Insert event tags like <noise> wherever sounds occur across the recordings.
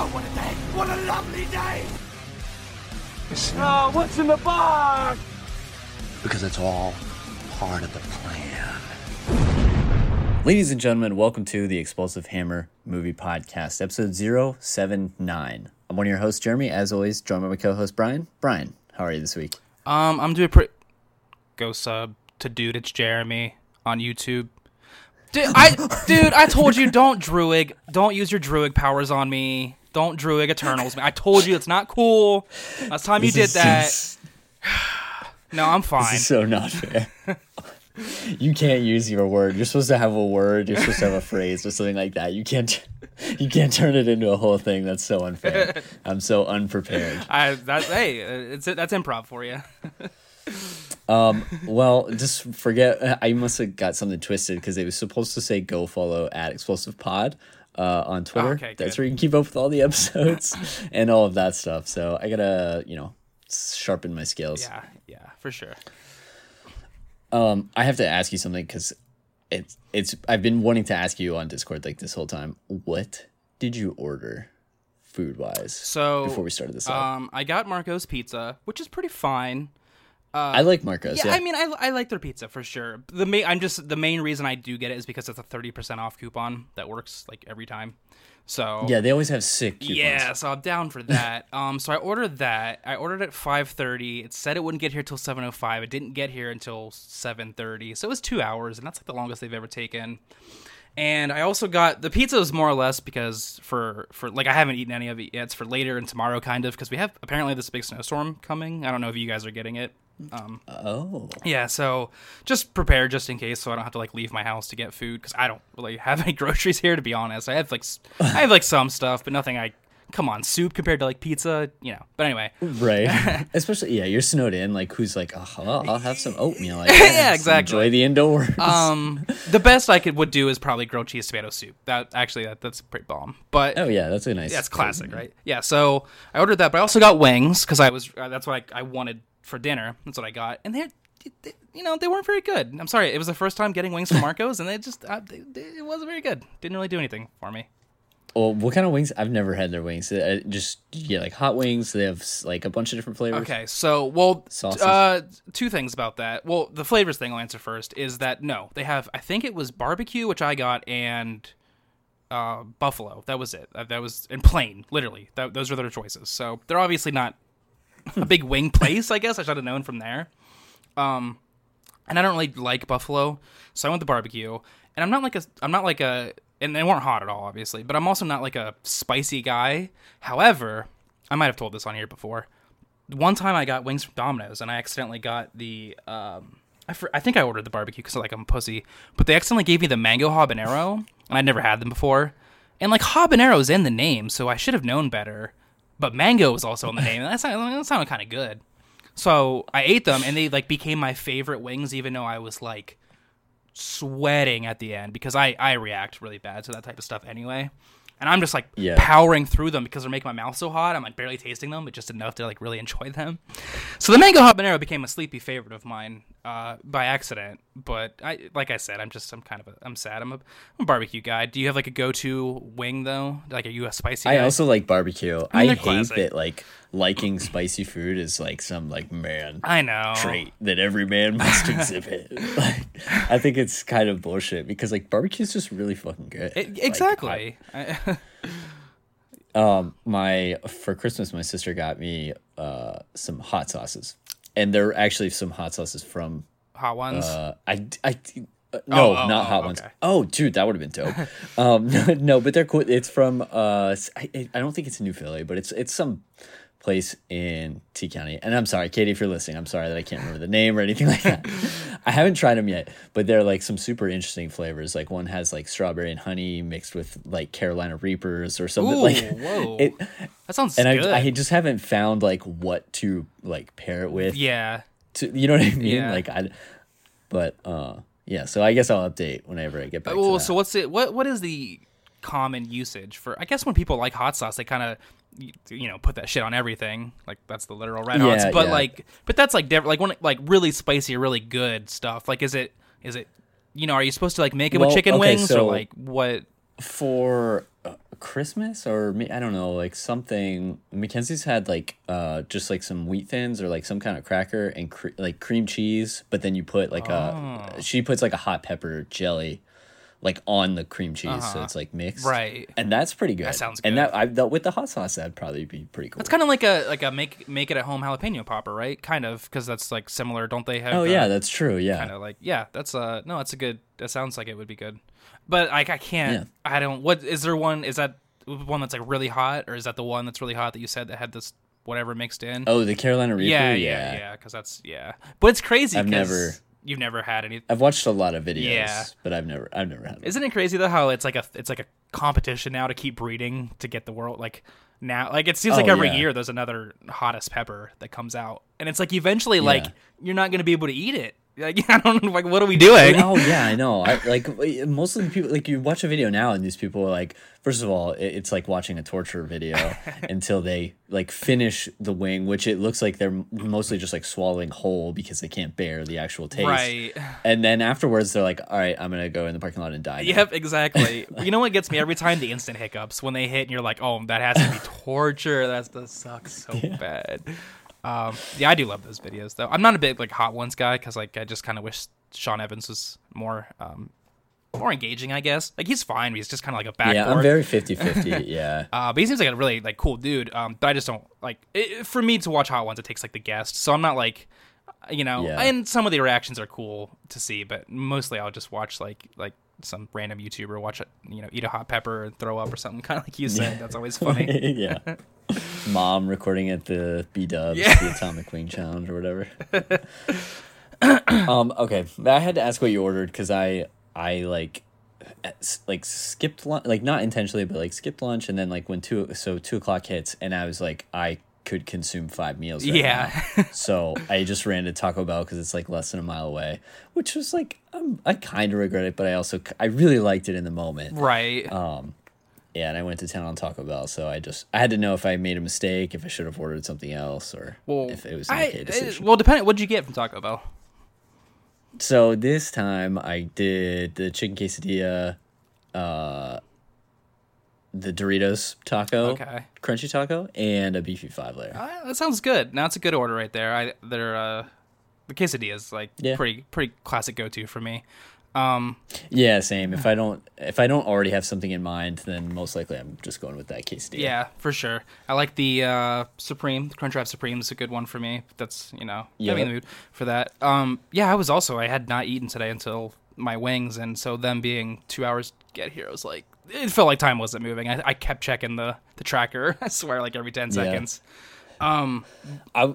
Oh, what a day! What a lovely day! Oh, what's in the box? Because it's all part of the plan. Ladies and gentlemen, welcome to the Explosive Hammer Movie Podcast, episode 079. I'm one of your hosts, Jeremy. As always, joined by my co host, Brian. Brian, how are you this week? Um, I'm doing pretty. Go sub to dude. It's Jeremy on YouTube. Dude, I <laughs> dude, I told you don't druid, don't use your druid powers on me. Don't druid Eternals me. I told you it's not cool. Last time you did that. just- <sighs> No, I'm fine. This is so not fair. <laughs> you can't use your word. You're supposed to have a word. You're supposed to have a phrase or something like that. You can't. <laughs> You can't turn it into a whole thing. That's so unfair. <laughs> I'm so unprepared. I hey, it's that's improv for you. Um. Well, just forget. I must have got something twisted because it was supposed to say go follow at Explosive Pod uh, on Twitter. Okay, That's good. where you can keep up with all the <laughs> episodes and all of that stuff. So I gotta, you know, sharpen my skills. Yeah, yeah, for sure. Um, I have to ask you something because it's it's. I've been wanting to ask you on Discord like this whole time. What did you order, food wise? So before we started this, up? um, I got Marco's pizza, which is pretty fine. I like Marcos. Yeah, Yeah, I mean, I, I like their pizza for sure. The main, I'm just the main reason I do get it is because it's a thirty percent off coupon that works like every time. So yeah, they always have sick coupons. yeah, so I'm down for that. <laughs> um, so I ordered that. I ordered it at five thirty. It said it wouldn't get here till seven oh five. It didn't get here until seven thirty. So it was two hours, and that's like the longest they've ever taken. And I also got the pizza is more or less because for for like I haven't eaten any of it yet. It's for later and tomorrow, kind of because we have apparently this big snowstorm coming. I don't know if you guys are getting it. Oh, Yeah, so just prepare just in case, so I don't have to like leave my house to get food because I don't really have <laughs> any groceries here to be honest. I have like I have like some stuff, but nothing. I come on soup compared to like pizza, you know. But anyway, right. <laughs> Especially yeah, you're snowed in. Like who's like, oh, well, I'll have some oatmeal. <laughs> Yeah, exactly. Enjoy the indoors. um, the best I could would do is probably grilled cheese tomato soup. That actually that, that's pretty bomb. But oh yeah, that's a nice. that's classic, right? Yeah. So I ordered that, but I also got wings because I was uh, that's what I, I wanted for dinner. That's what I got, and they're. They, you know they weren't very good. I'm sorry. It was the first time getting wings from Marcos, and they just uh, they, they, it wasn't very good. Didn't really do anything for me. Well, what kind of wings? I've never had their wings. Uh, just yeah, like hot wings. They have like a bunch of different flavors. Okay, so well, Sauces. uh, two things about that. Well, the flavors thing I'll answer first is that no, they have. I think it was barbecue, which I got, and uh, buffalo. That was it. Uh, that was in plain, literally. That, those are their choices. So they're obviously not a big wing <laughs> place. I guess I should have known from there. Um, and I don't really like buffalo, so I went the barbecue. And I'm not like a, I'm not like a, and they weren't hot at all, obviously. But I'm also not like a spicy guy. However, I might have told this on here before one time I got wings from Domino's and I accidentally got the um I, I think I ordered the barbecue because like I'm a pussy, but they accidentally gave me the mango habanero and I'd never had them before, and like habanero's in the name, so I should have known better. But mango was also in the name, and that sounded, that sounded kind of good. So I ate them, and they like became my favorite wings, even though I was like sweating at the end because I I react really bad to that type of stuff anyway. And I'm just like Yeah. powering through them because they're making my mouth so hot. I'm like barely tasting them, but just enough to like really enjoy them. So the mango habanero became a sleepy favorite of mine uh, by accident. But I, like I said, I'm just I'm kind of a, I'm sad. I'm a, I'm a barbecue guy. Do you have like a go-to wing though? Like are you a spicy? I guy? also like barbecue. I, I mean, they're hate classic. that like liking spicy food is like some like man I know. trait that every man must <laughs> exhibit. <laughs> like, I think it's kind of bullshit because like barbecue is just really fucking good. It- Like, exactly. <laughs> I- um my for christmas my sister got me uh some hot sauces and there are actually some hot sauces from hot ones. uh i i uh, no oh, not oh, hot ones okay. oh dude that would have been dope <laughs> um no, <laughs> no but they're cool it's from uh I, I don't think it's new philly but it's it's some place in T County. And I'm sorry, Katie, if you're listening, I'm sorry that I can't remember the name or anything like that. <laughs> I haven't tried them yet, but they're like some super interesting flavors. Like one has like strawberry and honey mixed with like Carolina Reapers or something. Ooh, like whoa. <laughs> it, that sounds and good. I, I just haven't found like what to like pair it with. yeah. To, you know what I mean? Yeah. Like I, but uh, yeah. So I guess I'll update whenever I get back. to Well, so what's it? What what is the common usage for? I guess when people like hot sauce, they kind of you know put that shit on everything. Like that's the literal red. Yeah, But yeah. like, but that's like different. Like when like really spicy, really good stuff. Like is it is it? You know, are you supposed to like make it Well, with chicken okay, wings so- or like what? for Christmas or me- I don't know, like something. Mackenzie's had like uh just like some wheat thins or like some kind of cracker and cre- like cream cheese, but then you put like Oh. a she puts like a hot pepper jelly like on the cream cheese, so it's like mixed, Uh-huh. Right. And that's pretty good. That sounds good. And that I that with the hot sauce, that'd probably be pretty cool. It's kind of like a like a make make it at home jalapeno popper, right? Kind of because that's like similar. Don't they have? oh the- yeah, that's true. Yeah, kind of like yeah that's uh no that's a good that sounds like it would be good but like i can't Yeah. i don't what is there one is that one that's like really hot or is that the one that's really hot that you said that had this whatever mixed in Oh, the Carolina Reaper. yeah yeah, yeah yeah because that's yeah but it's crazy I've 'cause never- you've never had any I've watched a lot of videos, Yeah. but I've never I've never had. Isn't it crazy though how it's like a it's like a competition now to keep breeding to get the world like now like it seems like Oh, every yeah. year there's another hottest pepper that comes out and it's like eventually like you're not going to be able to eat it like yeah, <laughs> i don't know like what are we doing oh yeah, I know. I <laughs> like most of the people like you watch a video now, and these people are like, first of all, it, it's like watching a torture video <laughs> until they like finish the wing, which it looks like they're mostly just like swallowing whole because they can't bear the actual taste. right And then afterwards, they're like, all right, I'm gonna go in the parking lot and die. now." Yep, exactly. you know what gets me every time? The instant hiccups when they hit, and you're like, "Oh, that has to be torture. That's, that sucks so bad." Um, yeah, I do love those videos though. I'm not a big like hot ones guy because like I just kind of wish Sean Evans was more um, more engaging. I guess like he's fine. But he's just kind of like a backboard. Yeah, I'm very 50-50, <laughs> Yeah. Uh, but he seems like a really like cool dude. Um, but I just don't like it, for me to watch Hot Ones. It takes like the guest, so I'm not like, you know. Yeah. And some of the reactions are cool to see, but mostly I'll just watch like like some random YouTuber watch it, you know, eat a hot pepper and throw up or something, <laughs> kind of like you said. That's always funny. <laughs> yeah. Mom recording at the B Dubs, Yeah. the Atomic Queen Challenge or whatever. <laughs> um. Okay, I had to ask what you ordered because I I like like skipped lunch, like not intentionally, but like skipped lunch, and then like when two so two o'clock hits, and I was like I could consume five meals. Right Yeah. <laughs> so I just ran to Taco Bell because it's like less than a mile away, which was like um, I kind of regret it, but I also I really liked it in the moment. right. Um, yeah, and I went to town on Taco Bell, so I just I had to know if I made a mistake, if I should have ordered something else, or well, if it was an I, okay it- well, depending. What'd you get from Taco Bell? so this time I did the chicken quesadilla, uh, the Doritos taco, Okay. crunchy taco, and a beefy five layer. Uh, that sounds good. Now it's a good order right there. I they're uh, the quesadillas like Yeah. pretty pretty classic go to for me. Um, Yeah, same. If I don't if I don't already have something in mind, then most likely I'm just going with that quesadilla. Yeah, for sure. I like the uh, Supreme. Crunchwrap Supreme is a good one for me. That's you know, Yeah. yeah. me in the mood for that. Um, yeah, I was also I had not eaten today until my wings, and so them being two hours to get here, I was like, it felt like time wasn't moving. I, I kept checking the the tracker. <laughs> I swear, like every ten Yeah. seconds. Um, I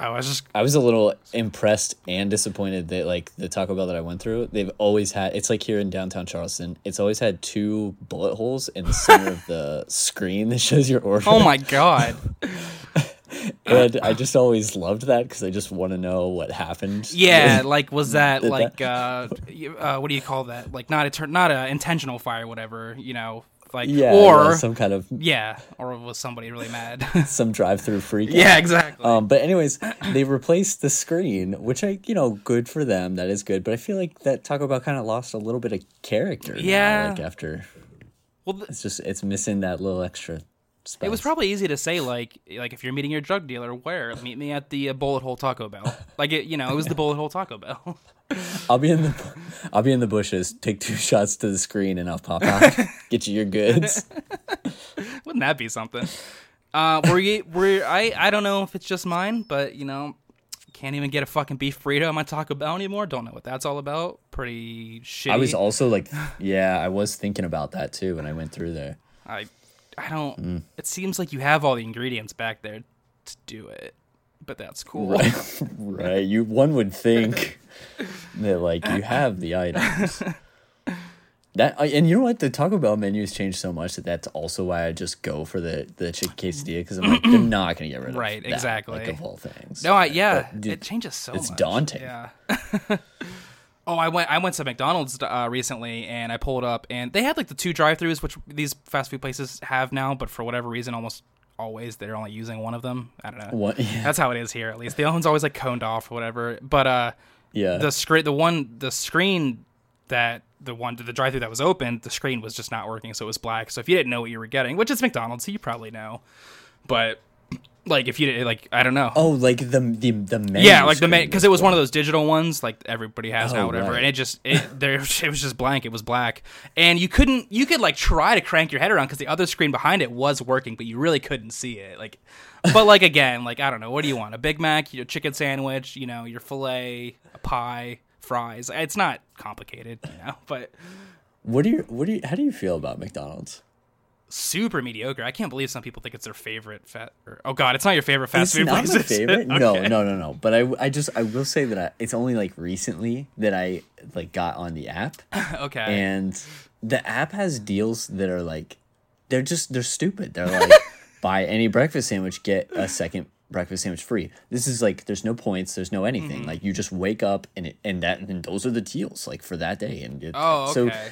I was just I was a little impressed and disappointed that like the Taco Bell that I went through, they've always had it's like here in downtown Charleston, it's always had two bullet holes in the center of the <laughs> screen that shows your order. oh my god. <laughs> And I just always loved that because I just want to know what happened. Yeah, <laughs> like was that like uh, uh what do you call that? Like not a not a intentional fire, whatever. You know, like yeah, or some kind of yeah, or was somebody really mad? <laughs> some drive-through freak. yeah, exactly. Um, but anyways, they replaced the screen, which I, you know, good for them. That is good. But I feel like that Taco Bell kind of lost a little bit of character. now, Yeah. like after well, th- it's just it's missing that little extra. It was probably easy to say like like if you're meeting your drug dealer, where meet me at the uh, bullet hole Taco Bell. <laughs> Like it, you know, it was the bullet hole Taco Bell. I'll be in the I'll be in the bushes. Take two <laughs> shots to the screen, and I'll pop out. <laughs> Get you your goods. Wouldn't that be something? Uh, were you were I I don't know if it's just mine, but you know, can't even get a fucking beef burrito at my Taco Bell anymore. Don't know what that's all about. Pretty shitty. I was also like, yeah, I was thinking about that too when I went through there. I I don't. Mm. It seems like you have all the ingredients back there to do it, but that's cool. Right, <laughs> right. You one would think that like you have the items. <laughs> That uh, and you know what the Taco Bell menu has changed so much that that's also why I just go for the the chicken quesadilla because I'm like they're not gonna get rid of Right, that, exactly. like of all things. No, I yeah, But, dude, it changes so it's much. daunting. Yeah. <laughs> oh, I went I went to McDonald's uh, recently and I pulled up and they had like the two drive-throughs which these fast food places have now, but for whatever reason, almost always they're only using one of them. I don't know. What- <laughs> yeah. That's how it is here at least. The other one's always like coned off or whatever. But uh, yeah, the screen, the one, the screen that the one the drive through that was open, the screen was just not working, so it was black. So if you didn't know what you were getting, which is McDonald's, so you probably know, but like if you did like I don't know. Oh, like the the the menu yeah, like the because it was one of those digital ones like everybody has Oh, now, whatever. right. And it just it there <laughs> it was just blank. It was black, and you couldn't you could like try to crank your head around because the other screen behind it was working, but you really couldn't see it. Like, <laughs> but like again, like I don't know, what do you want? A Big Mac, your chicken sandwich, you know, your fillet, a pie, fries. It's not complicated, you know, but What do you what do you how do you feel about McDonald's? Super mediocre. I can't believe some people think it's their favorite fat. Or, oh God, it's not your favorite fast it's food not place. my favorite. <laughs> No, Okay. no, no, no. But I, I just I will say that I, it's only like recently that I like got on the app, <laughs> Okay. and the app has deals that are like they're just they're stupid. They're like <laughs> buy any breakfast sandwich get a second breakfast sandwich free. This is like there's no points, there's no anything. Mm-hmm. Like you just wake up and it and that and those are the deals like for that day. And it, oh, so okay.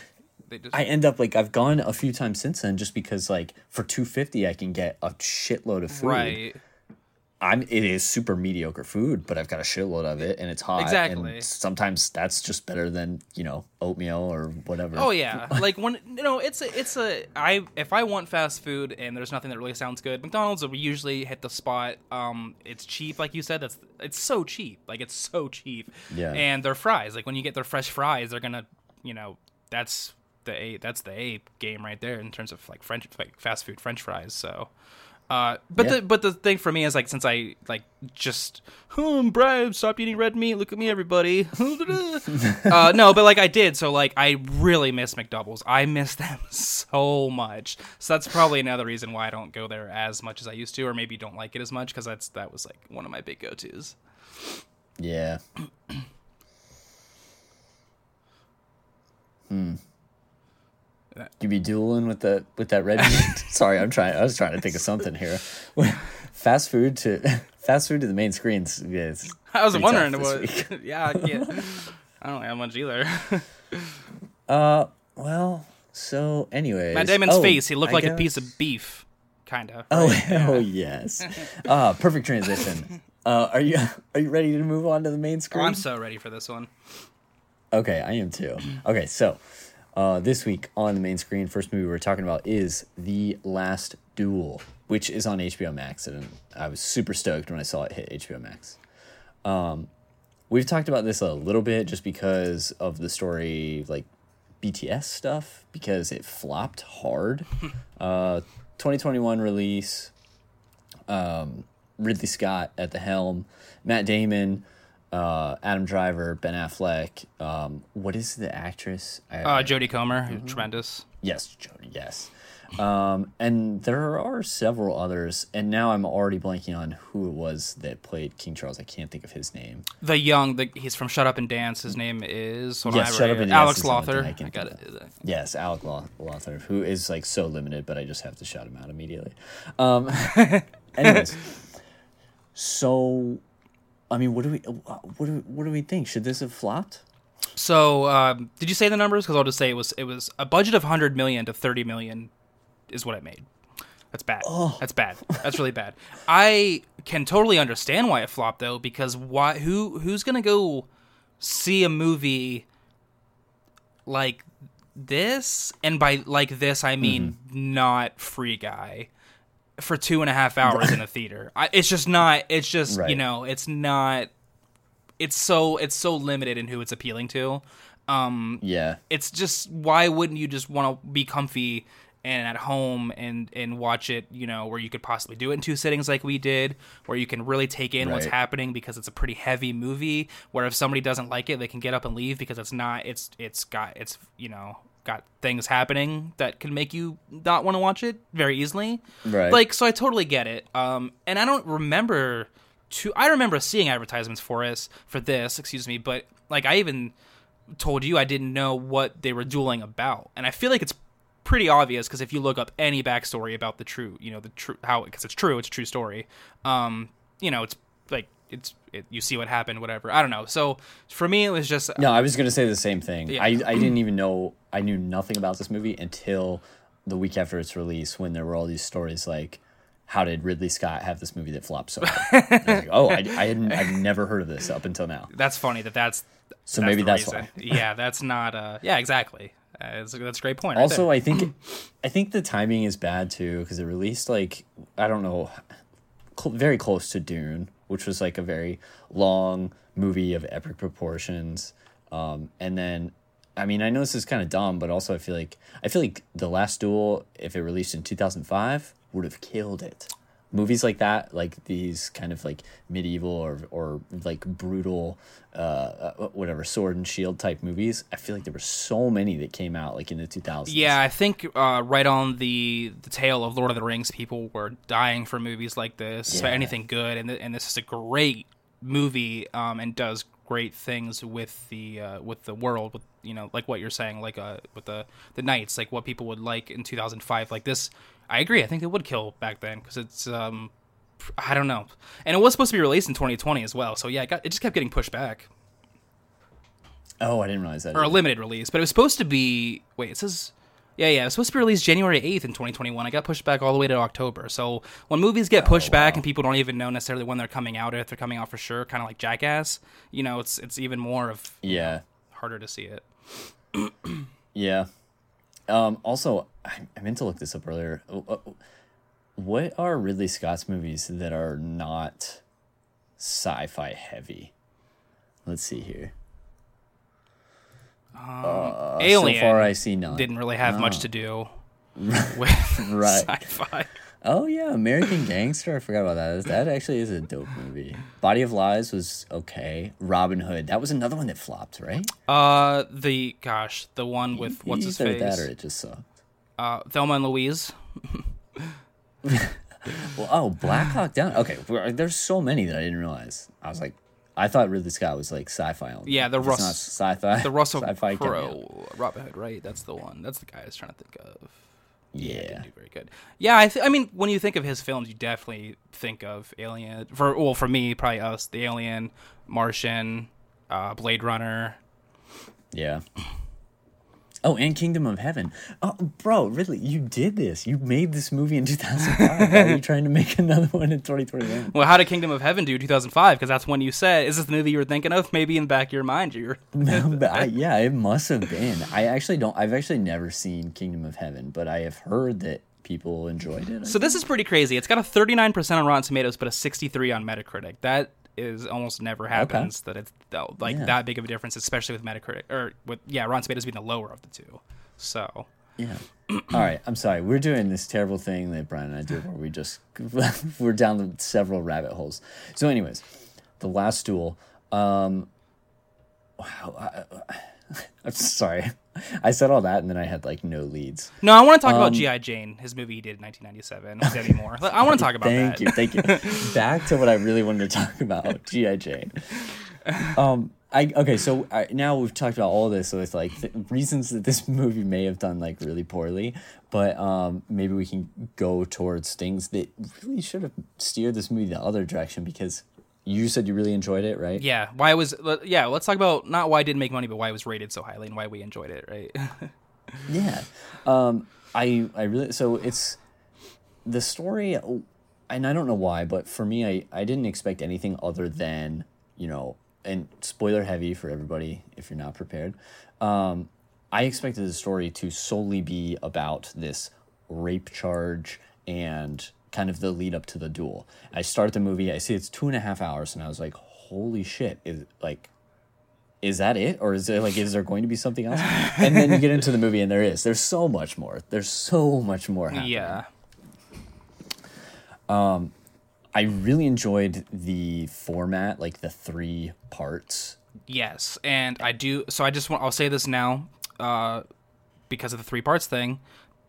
They just, I end up like I've gone a few times since then just because like for two fifty I can get a shitload of food. right. I'm it is super mediocre food, but I've got a shitload of it and it's hot. Exactly. And sometimes that's just better than, you know, oatmeal or whatever. Oh yeah, <laughs> like when you know it's a it's a I if I want fast food and there's nothing that really sounds good, McDonald's will usually hit the spot. Um, it's cheap, like you said. That's it's so cheap, like it's so cheap. Yeah. And their fries, like when you get their fresh fries, they're gonna, you know, that's the a that's the a game right there in terms of like French like fast food French fries. So. Uh, but Yeah. the but the thing for me is like since I like just hmm, Brad, stop eating red meat. Look at me, everybody. <laughs> uh, no, but like I did, so like I really miss McDoubles. I miss them <laughs> so much. So that's probably another reason why I don't go there as much as I used to, or maybe don't like it as much because that's that was like one of my big go tos. Yeah. <clears throat> hmm. You be dueling with the with that red meat? <laughs> Sorry, I'm trying. I was trying to think of something here. <laughs> fast food to <laughs> fast food to the main screens. Is I was wondering what. yeah, I can't. I don't have much either. Uh, well, so anyway, Matt Damon's oh, face, he looked I like a piece of beef, kind of. Oh, oh yes. Uh, perfect transition. Uh, are you are you ready to move on to the main screen? I'm so ready for this one. Okay, I am too. Okay, so uh, this week on the main screen, first movie we're talking about is The Last Duel, which is on HBO Max, and I was super stoked when I saw it hit HBO Max. Um, we've talked about this a little bit just because of the story, like BTS stuff, because it flopped hard. <laughs> uh, 2021 release. Um, Ridley Scott at the helm, Matt Damon, uh, Adam Driver, Ben Affleck. Um, what is the actress? I, Uh, Jodie Comer, Mm-hmm. tremendous. yes, Jodie. Yes. Um, and there are several others, and now I'm already blanking on who it was that played King Charles. I can't think of his name. The young, the, he's from Shut Up and Dance. His name is Yes, Shut Up and Dance Alex is the one thing Lawther. I I got it. Yes, Law- Lawther, who is like so limited, but I just have to shout him out immediately. Um, <laughs> anyways, <laughs> so I mean, what do we what do we, what do we think? Should this have flopped? So, um, did you say the numbers? Because I'll just say it was it was a budget of 100 million to 30 million is what it made. That's bad. That's bad. That's really bad. I can totally understand why it flopped though, because why? Who who's gonna go see a movie like this? And by like this, I mean not Free Guy for two and a half hours in a theater. I, it's just not. It's just you know. It's not. It's so it's so limited in who it's appealing to. Um, Yeah, it's just why wouldn't you just want to be comfy and at home and and watch it you know where you could possibly do it in two sittings like we did where you can really take in what's happening because it's a pretty heavy movie where if somebody doesn't like it they can get up and leave because it's not it's it's got it's you know got things happening that can make you not want to watch it very easily Right. like so i totally get it um and i don't remember to i remember seeing advertisements for us for this excuse me but like i even told you I didn't know what they were dueling about, and I feel like it's pretty obvious because if you look up any backstory about the true, you know, the true how because it's true, it's a true story. Um, you know, it's like it's it, you see what happened, whatever. I don't know. So for me, it was just no, I was gonna say the same thing. Yeah. I I didn't even know I knew nothing about this movie until the week after its release when there were all these stories like how did Ridley Scott have this movie that flopped so? <laughs> I like, oh, I, I hadn't, I've never heard of this up until now. That's funny that that's So that's maybe that's reason. why. yeah, that's not. Uh, yeah, exactly. Uh, that's, that's a great point. Also, there. I think, <clears throat> I think the timing is bad too because it released like I don't know, cl- very close to Dune, which was like a very long movie of epic proportions. Um, and then, I mean, I know this is kind of dumb, but also I feel like I feel like the Last Duel, if it released in two thousand five, would have killed it. Movies like that, like these kind of like medieval or or like brutal, uh, uh, whatever sword and shield type movies. I feel like there were so many that came out like in the two thousands. Yeah, I think uh, right on the the tail of Lord of the Rings, people were dying for movies like this, Yeah. anything good, and th- and this is a great movie, um, and does great things with the uh, with the world, with you know, like what you're saying, like uh, with the the knights, like what people would like in 2005, like this. I agree. I think it would kill back then because it's um, I don't know, and it was supposed to be released in 2020 as well. So yeah, it, got, it just kept getting pushed back Oh, I didn't realize that. or a limited release, but it was supposed to be. Wait, it says. Yeah, yeah, it was supposed to be released January 8th in 2021. I got pushed back all the way to October. So when movies get pushed back and people don't even know necessarily when they're coming out, or if they're coming out for sure, kind of like Jackass, you know, it's it's even more of Yeah, harder to see it. yeah. Um, also, I, I meant to look this up earlier. Uh, uh, What are Ridley Scott's movies that are not sci-fi heavy? Let's see here. Uh, Alien So far, I see none. didn't really have much to do <laughs> with Right. <laughs> sci-fi. Oh yeah, American <laughs> Gangster. I forgot about that. That actually is a dope movie. Body of Lies was okay. Robin Hood. That was another one that flopped, right? Uh, the gosh, the one with what's his Either face? that or it just sucked. Uh, Thelma and Louise. <laughs> Well, oh, Black Hawk Down. Okay, there's so many that I didn't realize. I was like, I thought Ridley Scott was like sci-fi only. Yeah, the Russ- sci-fi. The Russell Crowe, Robin Hood, right? That's the one. That's the guy I was trying to think of. Yeah. didn't do very good. Yeah, I, th- I mean, when you think of his films, you definitely think of Alien. For well, for me, probably us, The Alien, Martian, uh, Blade Runner. yeah. Oh, and Kingdom of Heaven. Oh, bro, Ridley, you did this. You made this movie in <laughs> 2005. Why are you trying to make another one in 2021? Well, how did Kingdom of Heaven do 2005? Because that's when you said, "Is this the movie you were thinking of?" Maybe in the back of your mind, you're. <laughs> No, but I, yeah, it must have been. I actually don't. I've actually never seen Kingdom of Heaven, but I have heard that people enjoyed it. So this is pretty crazy. It's got a 39% on Rotten Tomatoes, but a 63 on Metacritic. That is almost never happens that it's like Yeah. that big of a difference, especially with Metacritic or with yeah, Rotten Tomatoes being the lower of the two. So Yeah. <clears throat> All right. I'm sorry. We're doing this terrible thing that Brian and I do where we just <laughs> we're down the several rabbit holes. So, anyways, the last duel. Um, wow. I, <laughs> I'm sorry. I said all that and then I had like no leads. no, I want to talk Um, about GI Jane, his movie he did in 1997 with Demi Moore. I want to talk about Thank that. Thank you. Thank you. <laughs> Back to what I really wanted to talk about, GI Jane. Um, I okay. So I, now we've talked about all this, so it's like reasons that this movie may have done like really poorly, but um, maybe we can go towards things that really should have steered this movie the other direction because you said you really enjoyed it, right? Yeah, why it was yeah. Let's talk about not why it didn't make money, but why it was rated so highly and why we enjoyed it. Right? <laughs> Yeah. Um, I I really so it's the story, and I don't know why, but for me, I I didn't expect anything other than you know, and spoiler heavy for everybody if you're not prepared. Um, I expected the story to solely be about this rape charge and kind of the lead up to the duel. I start the movie, I see it's two and a half hours, and I was like, holy shit, is like is that it or is there like is there going to be something else <laughs> and then you get into the movie and there is there's so much more there's so much more happening. yeah. i really enjoyed the format like the three parts Yes, and I do. So I just want. I'll say this now, uh, because of the three parts thing.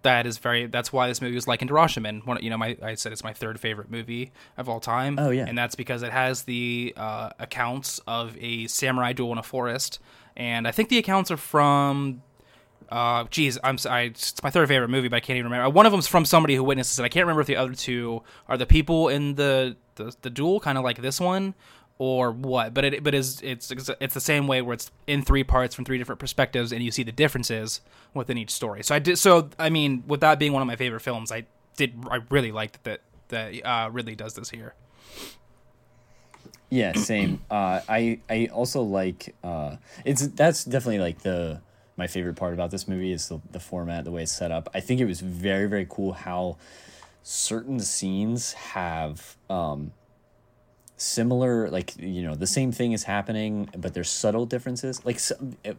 That is very. That's why this movie was likened to Rashomon. One, you know, my I said it's my third favorite movie of all time. Oh, yeah. and that's because it has the uh, accounts of a samurai duel in a forest, and I think the accounts are from. Uh, geez, I'm sorry. It's my third favorite movie, but I can't even remember. One of them's from somebody who witnesses it. I can't remember if the other two are the people in the the, the duel, kind of like this one, or what. But it but is it's it's the same way where it's in three parts from three different perspectives, and you see the differences within each story. So I did. So I mean, with that being one of my favorite films, I did. I really liked that that uh, Ridley does this here. Yeah, same. <clears throat> uh, I I also like uh, it's that's definitely like the my favorite part about this movie is the the format, the way it's set up. I think it was very very cool how certain scenes have um, similar like you know the same thing is happening, but there's subtle differences. Like some, eh,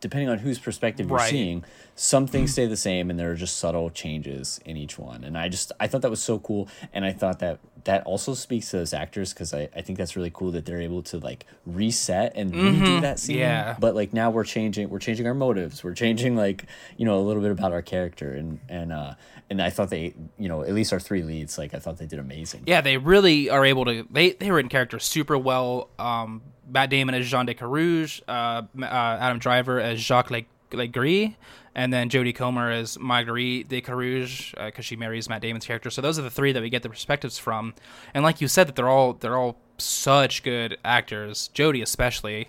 depending on whose perspective you're Right. seeing, some things stay the same and there are just subtle changes in each one. And I just I thought that was so cool, and I thought that that also speaks to those actors because I, I think that's really cool that they're able to like reset and redo that scene. Yeah. But like now we're changing we're changing our motives. We're changing like you know a little bit about our character and and uh and I thought they you know at least our three leads like I thought they did amazing. Yeah, they really are able to. They they were in character super well. Um, Matt Damon as Jean de Carouge, uh, uh, Adam Driver as Jacques Le- Legris, and then Jodie Comer as Marguerite de Carouge because she marries Matt Damon's character. So those are the three that we get the perspectives from. And like you said, that they're all they're all such good actors. Jodie especially.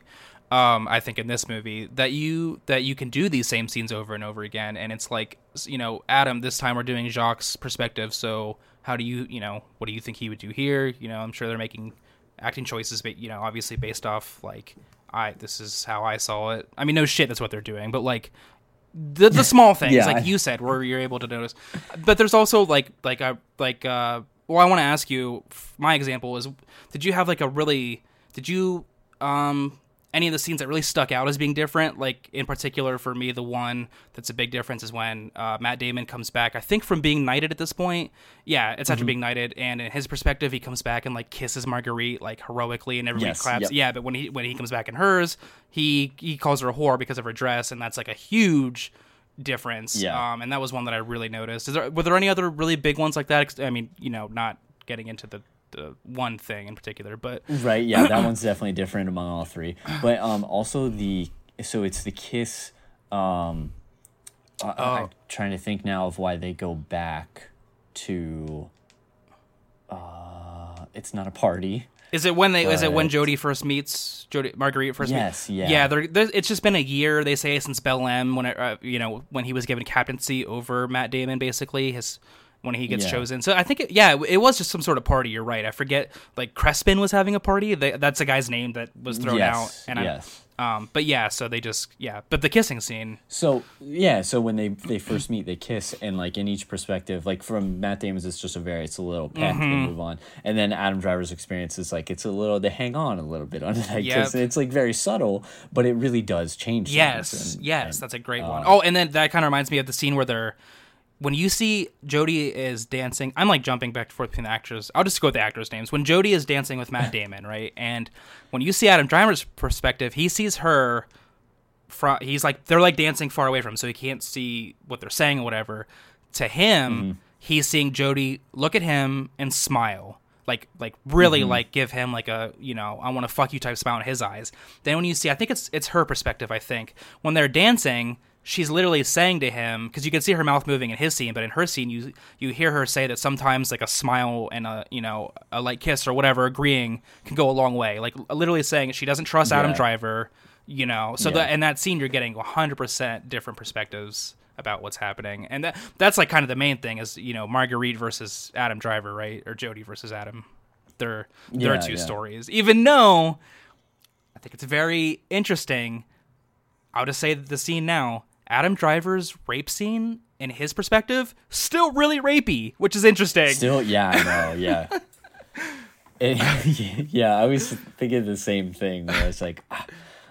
Um, I think in this movie that you that you can do these same scenes over and over again, and it's like you know Adam. This time we're doing Jacques' perspective. So how do you you know what do you think he would do here? You know, I'm sure they're making acting choices, but you know, obviously based off like I this is how I saw it. I mean, no shit, that's what they're doing, but like the the <laughs> small things, Yeah. like you said, where you're able to notice. But there's also like like a like uh. Well, I want to ask you. My example is, did you have like a really? Did you um any of the scenes that really stuck out as being different? Like in particular for me, the one that's a big difference is when uh, Matt Damon comes back. I think from being knighted at this point. Yeah, it's Mm-hmm. after being knighted, and in his perspective, he comes back and like kisses Marguerite like heroically, and everybody Yes, claps. yep. Yeah, but when he when he comes back in hers, he he calls her a whore because of her dress, and that's like a huge difference. Yeah. Um, and that was one that I really noticed. Is there were there any other really big ones like that? I mean, you know, not getting into the the one thing in particular, but Right, yeah, that one's <clears throat> definitely different among all three. But um also the so it's the kiss um I, I'm Oh. trying to think now of why they go back to uh it's not a party. Is it when they? Is it when But- Jodie first meets Jody Marguerite first? Yes, meet, yeah. yeah. There, there, it's just been a year. They say since Bellême, when it, uh, you know when he was given captaincy over Matt Damon, basically his when he gets Yeah. chosen. So I think it, yeah, it was just some sort of party. You're right. I forget. Like Crespin was having a party. They, that's a guy's name that was thrown yes. out. And yes. I, um, but yeah, so they just yeah. But the kissing scene. So yeah, so when they they first meet, they kiss, and like in each perspective, like from Matt Damon's, it's just a very, it's a little peck, Mm-hmm. they move on, and then Adam Driver's experience is like it's a little, they hang on a little bit on that Yep. kiss. It's like very subtle, but it really does change. Yes, and- yes, and- that's a great one. Oh, and then that kind of reminds me of the scene where they're when you see Jodie is dancing. I'm like jumping back and forth between the actors. I'll just go with the actors' names. When Jodie is dancing with Matt <laughs> Damon, right, and when you see Adam Driver's perspective, he sees her. From, he's like they're like dancing far away from him, so he can't see what they're saying or whatever. To him, mm-hmm. he's seeing Jodie look at him and smile like like really mm-hmm. like give him like a you know I want to fuck you type smile in his eyes. Then when you see, I think it's it's her perspective. I think when they're dancing, she's literally saying to him because you can see her mouth moving in his scene, but in her scene you you hear her say that sometimes like a smile and a you know a light kiss or whatever agreeing can go a long way. Like literally saying she doesn't trust Adam Yeah. Driver. You know, so Yeah. that in that scene you're getting 100% different perspectives about what's happening, and that that's like kind of the main thing is you know Marguerite versus Adam Driver, right, or Jody versus Adam. They're they're Yeah, two stories. Even though I think it's very interesting. I'll just say that the scene now. Adam Driver's rape scene, in his perspective, still really rapey, which is interesting. Still, yeah, I know, yeah. <laughs> It- <laughs> yeah, I was thinking the same thing. Where it's like, ah,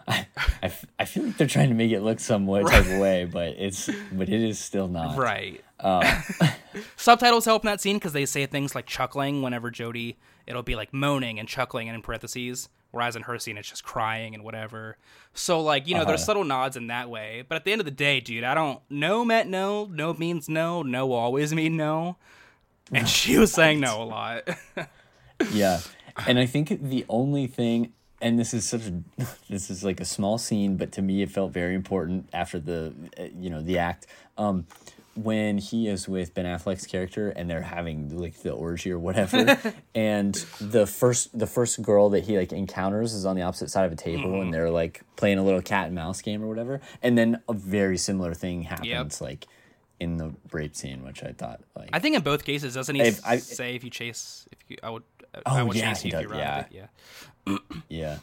I, I, f- I feel like they're trying to make it look somewhat type of way, but it's, but it is still not. Right. Um, <laughs> Subtitles help in that scene because they say things like chuckling whenever Jodie, it'll be like moaning and chuckling and in parentheses, whereas in her scene it's just crying and whatever. So like you know, there's Uh-huh. subtle nods in that way. But at the end of the day, dude, I don't. No meant no. No means no. No will always mean no. And she was saying no a lot. <laughs> yeah and i think the only thing and this is such a <laughs> this is like a small scene but to me it felt very important after the uh, you know the act um when he is with ben affleck's character and they're having like the orgy or whatever <laughs> and the first the first girl that he like encounters is on the opposite side of a table and they're like playing a little cat and mouse game or whatever and then a very similar thing happens like in the rape scene, which I thought like I think in both cases, doesn't he If I- say if you chase, if you, I would, I Oh, would yeah, chase you if you does, yeah. it. Yeah. yeah.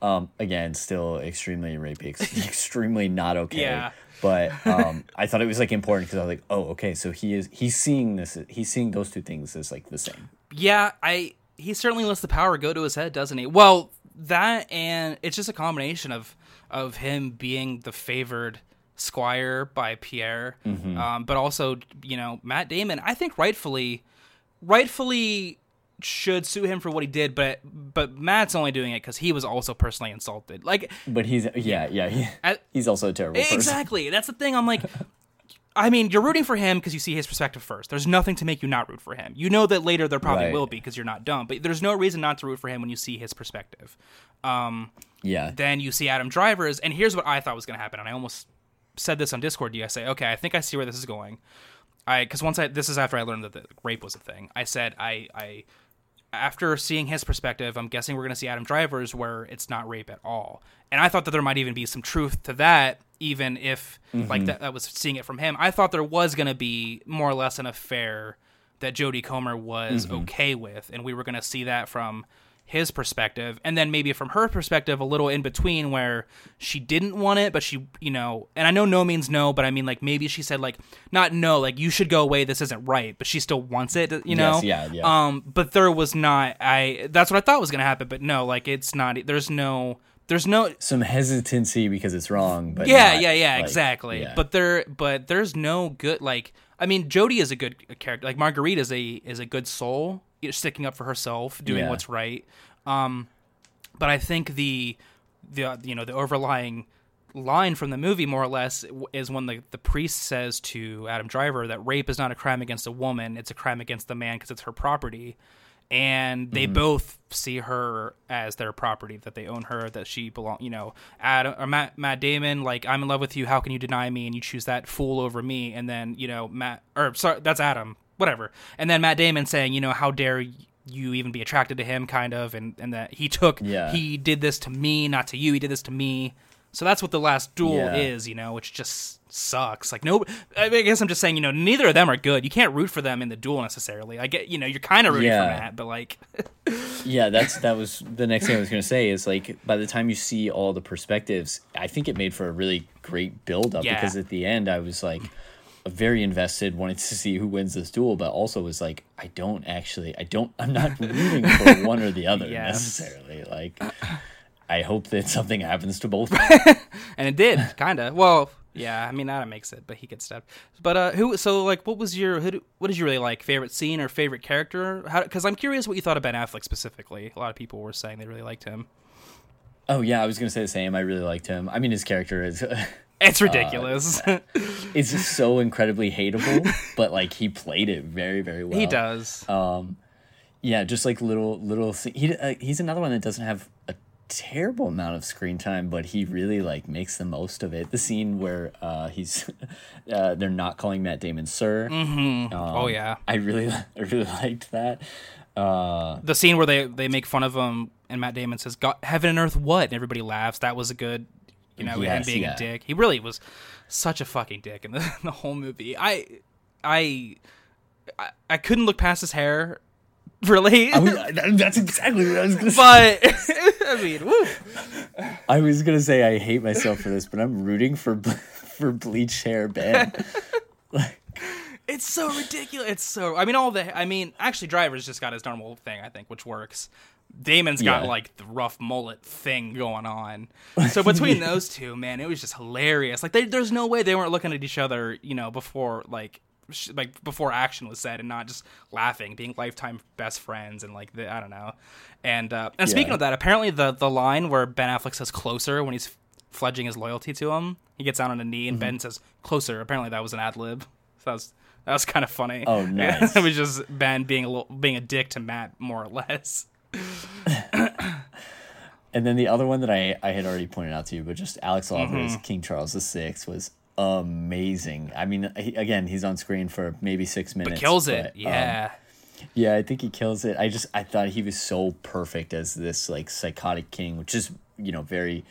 Um, again, still extremely rapey, ex- <laughs> extremely not okay. Yeah. But <laughs> um, I thought it was like important because I was like, oh, okay, so he is he's seeing this, he's seeing those two things as like the same. Yeah, I he certainly lets the power go to his head, doesn't he? Well, that and it's just a combination of of him being the favored squire by Pierre, Mm-hmm. um, but also you know Matt Damon. I think rightfully, rightfully should sue him for what he did, but but Matt's only doing it because he was also personally insulted. Like But he's yeah, yeah, he, he's also a terrible person. Exactly. That's the thing. I'm like, <laughs> I mean, you're rooting for him because you see his perspective first. There's nothing to make you not root for him. You know that later there probably Right. will be because you're not dumb, but there's no reason not to root for him when you see his perspective. Um, Yeah, then you see Adam Driver's, and here's what I thought was going to happen, and I almost said this on Discord. to You, I say, okay, I think I see where this is going. I because once I this is after I learned that the rape was a thing. I said I I after seeing his perspective, I'm guessing we're going to see Adam Driver's where it's not rape at all. And I thought that there might even be some truth to that, even if like mm-hmm. that, that was seeing it from him. I thought there was going to be more or less an affair that Jodie Comer was mm-hmm. okay with, and we were going to see that from his perspective, and then maybe from her perspective, a little in between where she didn't want it, but she, you know, and I know no means no, but I mean like maybe she said like not no, like you should go away, this isn't right, but she still wants it, you know. Yes, yeah, yeah. Um, but there was not. I that's what I thought was gonna happen, but no, like it's not. There's no. There's no. some hesitancy because it's wrong, but Yeah, not, yeah, yeah, like, exactly. yeah. But there, but there's no good. Like, I mean, jody is a good character. Like Marguerite is a is a good soul, you know, sticking up for herself, doing Yeah. what's right. Um, but I think the the you know the overlying line from the movie more or less is when the, the priest says to Adam Driver that rape is not a crime against a woman it's a crime against the man because it's her property. And they both see her as their property that they own her that she belong you know Adam or Matt, Matt Damon like I'm in love with you how can you deny me? And you choose that fool over me. And then you know Matt or sorry that's Adam whatever and then Matt Damon saying you know how dare you even be attracted to him kind of and and that he took Yeah. he did this to me not to you he did this to me so that's what the last duel Yeah. is, you know, which just sucks. Like no, I mean, I guess I'm just saying, you know, neither of them are good. You can't root for them in the duel necessarily. I get, you know, you're kind of rooting for Yeah. Matt, but like, <laughs> yeah, that's that was the next thing I was going to say is like by the time you see all the perspectives, I think it made for a really great build up Yeah. because at the end I was like very invested, wanted to <laughs> see who wins this duel, but also was like I don't actually, I don't, I'm not <laughs> rooting for one or the other Yes. necessarily. Like I hope that something happens to both. <laughs> and it did, kind of. Well, yeah, I mean, Adam makes it, but he gets stabbed. But uh, who? So like, what was your? Who, do- what did you really like? Favorite scene or favorite character? Because I'm curious what you thought of Ben Affleck specifically. A lot of people were saying they really liked him. oh yeah, I was going to say the same. I really liked him. I mean, his character is. It's ridiculous. <laughs> it's just so incredibly hateable, <laughs> but like he played it very, very well. he does. Yeah, just like little little. He uh, he's another one that doesn't have a terrible amount of screen time, but he really like makes the most of it. The scene where uh, he's <laughs> uh, they're not calling Matt Damon sir. Mm-hmm. oh yeah. I really I really liked that. Uh, the scene where they they make fun of him and Matt Damon says God, heaven and earth what and everybody laughs that was a good you know him Yes, being yeah. a dick he really was such a fucking dick in the, <laughs> the whole movie I, I I I couldn't look past his hair <laughs> really I was- that's exactly what I was gonna <laughs> say. but I mean woo. I was gonna say I hate myself for this, but I'm rooting for for bleached hair Ben. Like it's so ridiculous it's so I mean all the I mean actually Driver's just got his normal thing I think which works Damon's got Yeah. like the rough mullet thing going on. So between <laughs> those two, man, it was just hilarious. Like they, there's no way they weren't looking at each other, you know, before like sh- like before action was said and not just laughing, being lifetime best friends and like the, I don't know. And uh, and speaking Yeah. of that, apparently the the line where Ben Affleck says closer when he's fledging his loyalty to him, he gets down on a knee and Ben says closer. Apparently that was an ad lib. So <laughs> that was that was kind of funny. Oh, <laughs> nice. it was just Ben being a little being a dick to Matt more or less. And then the other one that I, I had already pointed out to you, but just Alex Lawther Mm-hmm. as King Charles VI was amazing. I mean, he, again, he's on screen for maybe six minutes. But kills it. but, um, yeah. yeah, I think he kills it. I just I thought he was so perfect as this like psychotic king, which is you know very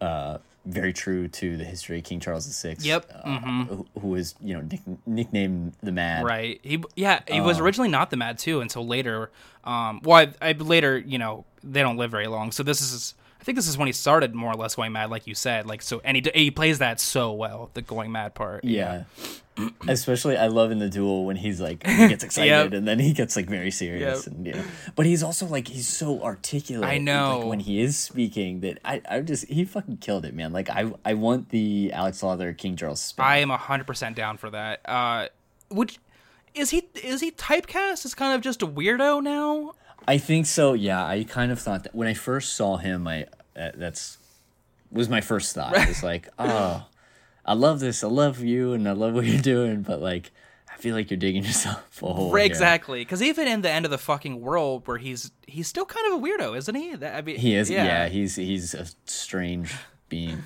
uh very true to the history of King Charles VI. Yep. uh, who, who was you know nick, nicknamed the Mad. Right. He yeah, he Uh. was originally not the Mad too until later. Um well I, I later, you know, they don't live very long. So this is I think this is when he started more or less going mad like you said. Like so and he he plays that so well, the going mad part. Yeah. <clears throat> Especially, I love in the duel when he's like he gets <laughs> excited Yep. and then he gets like very serious Yep. and know. But he's also like he's so articulate. I know. Like when he is speaking, that I I just he fucking killed it, man. Like I I want the Alex Lawther King Charles spin. I am 100% down for that. Uh which is he is he typecast as kind of just a weirdo now? I think so. Yeah, I kind of thought that when I first saw him, I uh, that's was my first thought. <laughs> It was like, oh, I love this. I love you, and I love what you're doing, but like, I feel like you're digging yourself a hole. Right, exactly. Because even in the end of the fucking world, where he's he's still kind of a weirdo, isn't he? That, I mean, He is. Yeah. he's he's a strange being.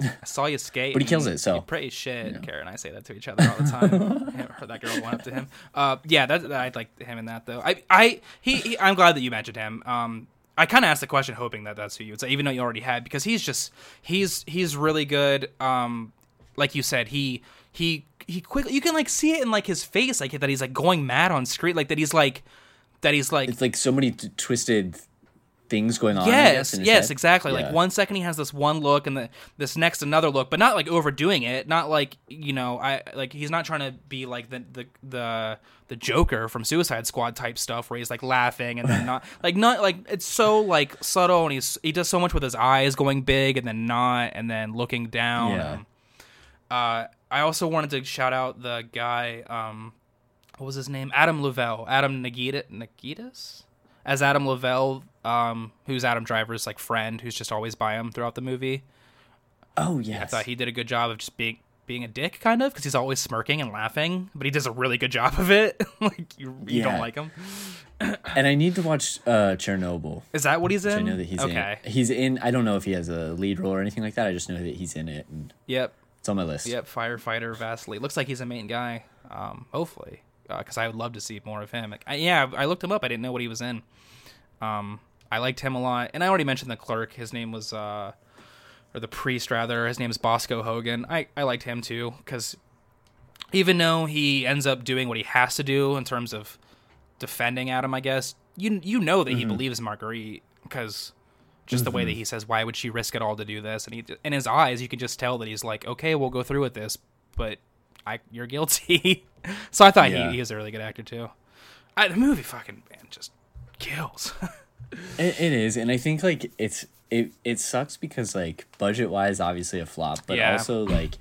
I saw you skate, <laughs> But he kills it, so, you praise shit. Karen, and I say that to each other all the time. <laughs> I heard that girl going up to him. Uh, yeah, that, that I like him in that though. I I he, he I'm glad that you mentioned him. Um, I kind of asked the question hoping that that's who you would say, even though you already had, because he's just he's he's really good. Um, like you said, he he he quickly you can like see it in like his face, like that he's like going mad on screen, like that he's like that he's like It's like so many t- twisted things going on. Yes, yes, head. exactly. Like one second he has this one look, and the this next another look, but not like overdoing it. Not like you know, I like he's not trying to be like the the the the Joker from Suicide Squad type stuff, where he's like laughing and then <laughs> not like not like it's so like subtle, and he's he does so much with his eyes going big and then not, and then looking down. Yeah. Um, uh, I also wanted to shout out the guy. Um, what was his name? Adam Louvel. Adam Nagita Nagaitis as Adam Louvel, um, who's Adam Driver's like friend, who's just always by him throughout the movie. Oh yes. I thought he did a good job of just being being a dick, kind of, because he's always smirking and laughing, but he does a really good job of it. <laughs> like you, you don't like him. <clears throat> and I need to watch uh, Chernobyl. Is that what he's in? I know that he's okay. in. He's in. I don't know if he has a lead role or anything like that. I just know that he's in it, and Yep. It's on my list. Yep. Firefighter Vasily. Looks like he's a main guy. Um, hopefully, because I would love to see more of him. Like, I, yeah, I looked him up. I didn't know what he was in. Um, I liked him a lot, and I already mentioned the clerk. His name was, uh, or the priest rather. His name is Bosco Hogan. I I liked him too because even though he ends up doing what he has to do in terms of defending Adam, I guess you you know that he believes Marguerite because just the way that he says, "Why would she risk it all to do this?" And he in his eyes, you can just tell that he's like, "Okay, we'll go through with this, but I you're guilty." <laughs> so I thought Yeah. he, he was a really good actor too. I, the movie fucking man just kills. <laughs> It, it is, and I think like it's it it sucks because like budget wise, obviously a flop, but Yeah. also <laughs> like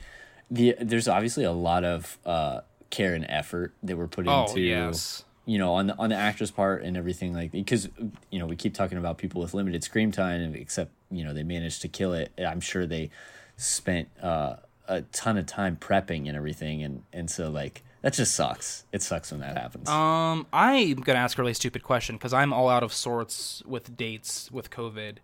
the there's obviously a lot of uh care and effort that were put Oh, into yes. You know on the on the actor's part and everything like because you know we keep talking about people with limited screen time except you know they managed to kill it i'm sure they spent uh a ton of time prepping and everything and and so like that just sucks it sucks when that happens Um, I'm gonna ask a really stupid question because I'm all out of sorts with dates with COVID.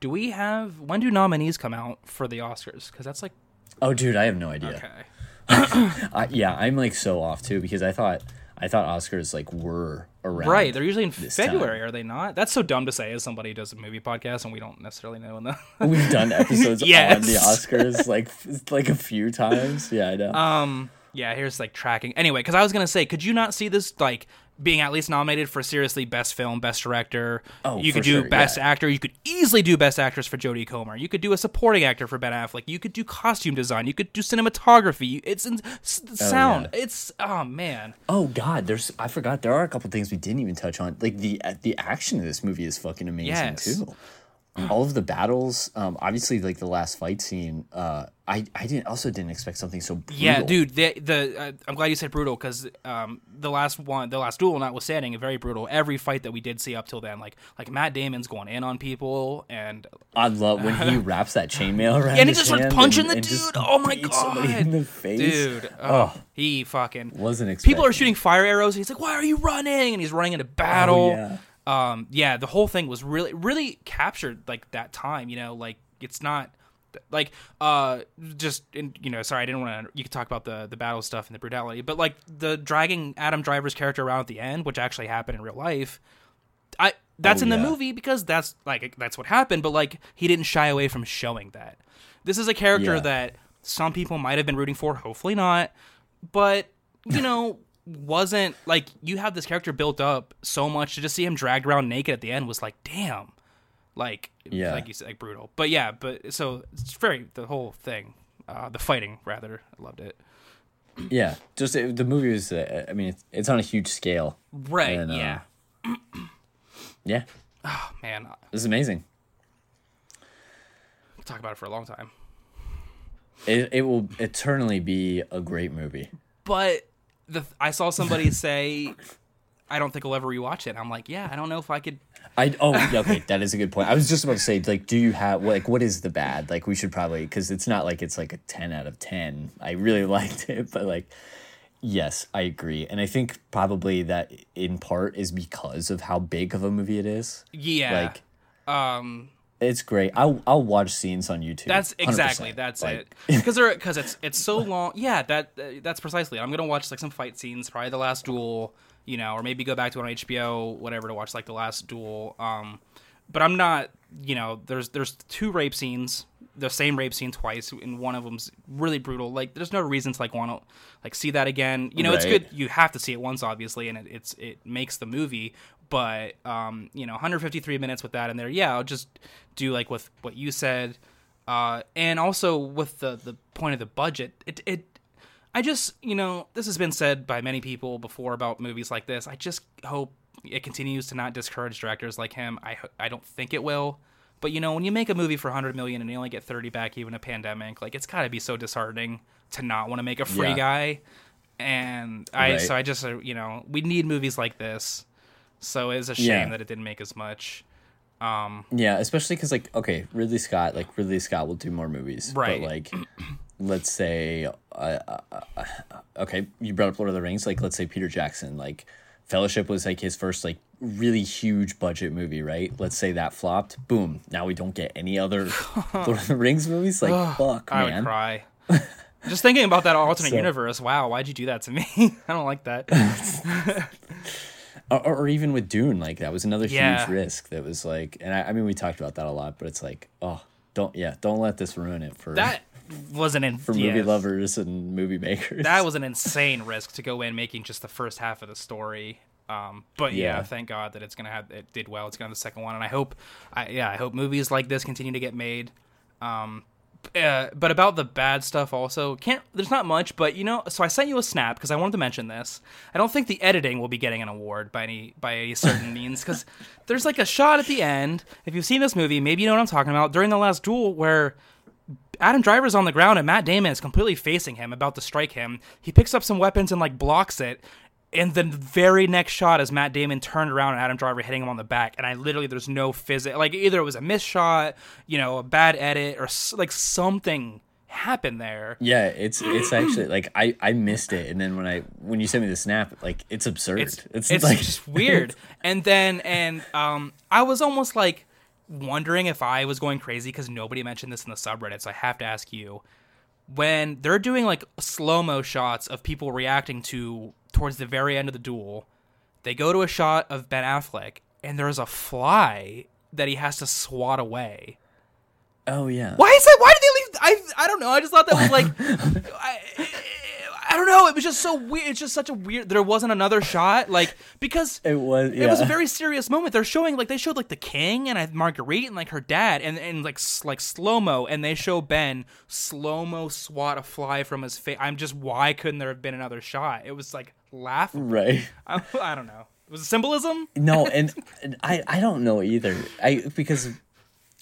Do we have when do nominees come out for the Oscars? Because that's like oh dude i have no idea okay. <coughs> I, yeah i'm like so off too because i thought i thought oscars like were around Right, they're usually in February, time. are they not? That's so dumb to say as somebody who does a movie podcast and we don't necessarily know in the <laughs> we've done <laughs> episodes Yes. on the oscars <laughs> like like a few times yeah i know Um, yeah, here's like tracking. Anyway, because I was gonna say, could you not see this like being at least nominated for seriously best film, best director? Oh, you could do sure, best yeah. actor. You could easily do best actress for Jodie Comer. You could do a supporting actor for Ben Affleck. You could do costume design. You could do cinematography. It's in s- oh, sound. It's oh man. Oh God, there's I forgot there are a couple things we didn't even touch on. Like the the action of this movie is fucking amazing Yes. too. All of the battles, um, obviously like the last fight scene. Uh, I I didn't also didn't expect something so brutal. Yeah, dude. The the uh, I'm glad you said brutal because um the last one, the last duel, notwithstanding, a very brutal. Every fight that we did see up till then, like like Matt Damon's going in on people and I love when he <laughs> wraps that chainmail around. and he just starts punching and- the dude. Oh my god, in the face, dude. Oh, he fucking Wasn't Expecting. People are shooting fire arrows, and he's like, "Why are you running?" And he's running into battle. Oh, yeah. Um, yeah, the whole thing was really, really captured like that time. You know, like it's not like uh just in, you know sorry i didn't want to you could talk about the the battle stuff and the brutality but like the dragging adam driver's character around at the end which actually happened in real life i that's Oh, in the yeah. movie because that's like that's what happened but like he didn't shy away from showing that This is a character Yeah. that some people might have been rooting for, hopefully not, but you <laughs> know, wasn't like you have this character built up so much to just see him dragged around naked at the end was like, damn, like Yeah. like you said, like brutal. But yeah, but so it's very the whole thing, uh, the fighting rather, I loved it. Yeah, just it, the movie was. Uh, I mean, it's, it's on a huge scale. Right? And, uh, yeah. <clears throat> Yeah, Man, this is amazing. I'll talk about it for a long time. It it will eternally be a great movie. But the I saw somebody <laughs> say, I don't think I'll ever rewatch it. I'm like, yeah, I don't know if I could. I oh <laughs> okay, that is a good point. I was just about to say like, do you have like what is the bad? Like we should probably because it's not like it's like a ten out of ten. I really <laughs> liked it, but like, yes, I agree, and I think probably that in part is because of how big of a movie it is. Yeah. Like um. It's great. I'll I'll watch scenes on YouTube. That's 100%. exactly that's Like, it. Because they're because it's it's so long. Yeah, that that's precisely. I'm gonna watch like some fight scenes, probably the last duel, you know, or maybe go back to it on HBO, whatever, to watch like the last duel. Um, but I'm not. You know, there's there's two rape scenes, the same rape scene twice, and one of them's really brutal. Like, there's no reason to like want to like see that again. You know, it's good. You have to see it once, obviously, and it, it's it makes the movie. But um, you know, 153 minutes with that in there. Yeah, I'll just do like with what you said, uh, and also with the the point of the budget. It it. I just, you know, this has been said by many people before about movies like this. I just hope it continues to not discourage directors like him. I I don't think it will. But you know, when you make a movie for 100 million and you only get 30 back even a pandemic, like it's got to be so disheartening to not want to make a free Yeah. guy. And I Right. so I just uh, you know, we need movies like this. So it's a shame Yeah. that it didn't make as much. Um Yeah, especially because like okay, Ridley Scott, like Ridley Scott will do more movies, Right. But like, let's say, uh, uh, okay, you brought up Lord of the Rings. Like, let's say Peter Jackson, like Fellowship was like his first like really huge budget movie, right? Let's say that flopped. Boom. Now we don't get any other <laughs> Lord of the Rings movies. Like, fuck, I would cry. <laughs> Just thinking about that alternate So- universe. Wow, why'd you do that to me? <laughs> I don't like that. Or, or, even with Dune, like that was another Yeah. huge risk. That was like, and I, I mean, we talked about that a lot, but it's like, oh, don't, yeah, don't let this ruin it for That was an in- for yeah, movie lovers and movie makers. That was <laughs> an insane risk to go in making just the first half of the story. Um, but yeah, Yeah. thank God that it's gonna have it did well. It's gonna have the second one, and I hope, I, yeah, I hope movies like this continue to get made. Um, uh, but about the bad stuff also can't. There's not much, but you know. So I sent you a snap because I wanted to mention this. I don't think the editing will be getting an award by any by any certain <laughs> means because there's like a shot at the end. If you've seen this movie, maybe you know what I'm talking about. During the last duel, where Adam Driver's on the ground and Matt Damon is completely facing him, about to strike him. He picks up some weapons and like blocks it. And the very next shot is Matt Damon turned around and Adam Driver hitting him on the back. And I literally, there's no physics. Like either it was a miss shot, you know, a bad edit, or like something happened there. Yeah, it's it's <gasps> actually like I I missed it, and then when I when you sent me the snap, like it's absurd. It's It's it's, like just <laughs> weird. and then and um, I was almost like wondering if I was going crazy because nobody mentioned this in the subreddit. So I have to ask you when they're doing like slow mo shots of people reacting to towards the very end of the duel. They go to a shot of Ben Affleck, and there's a fly that he has to swat away. oh yeah. Why is that? Why did they leave? I I don't know. I just thought that was like, <laughs> I, I don't know. It was just so weird. It's just such a weird. There wasn't another shot, like because It was. Yeah. it was a very serious moment. They're showing like they showed like the king and I, Marguerite and like her dad and and like like slow mo and they show Ben slow mo swat a fly from his face. I'm just why couldn't there have been another shot? It was like laugh. right. I, I don't know. It Was it symbolism? No, <laughs> and, and I I don't know either. I because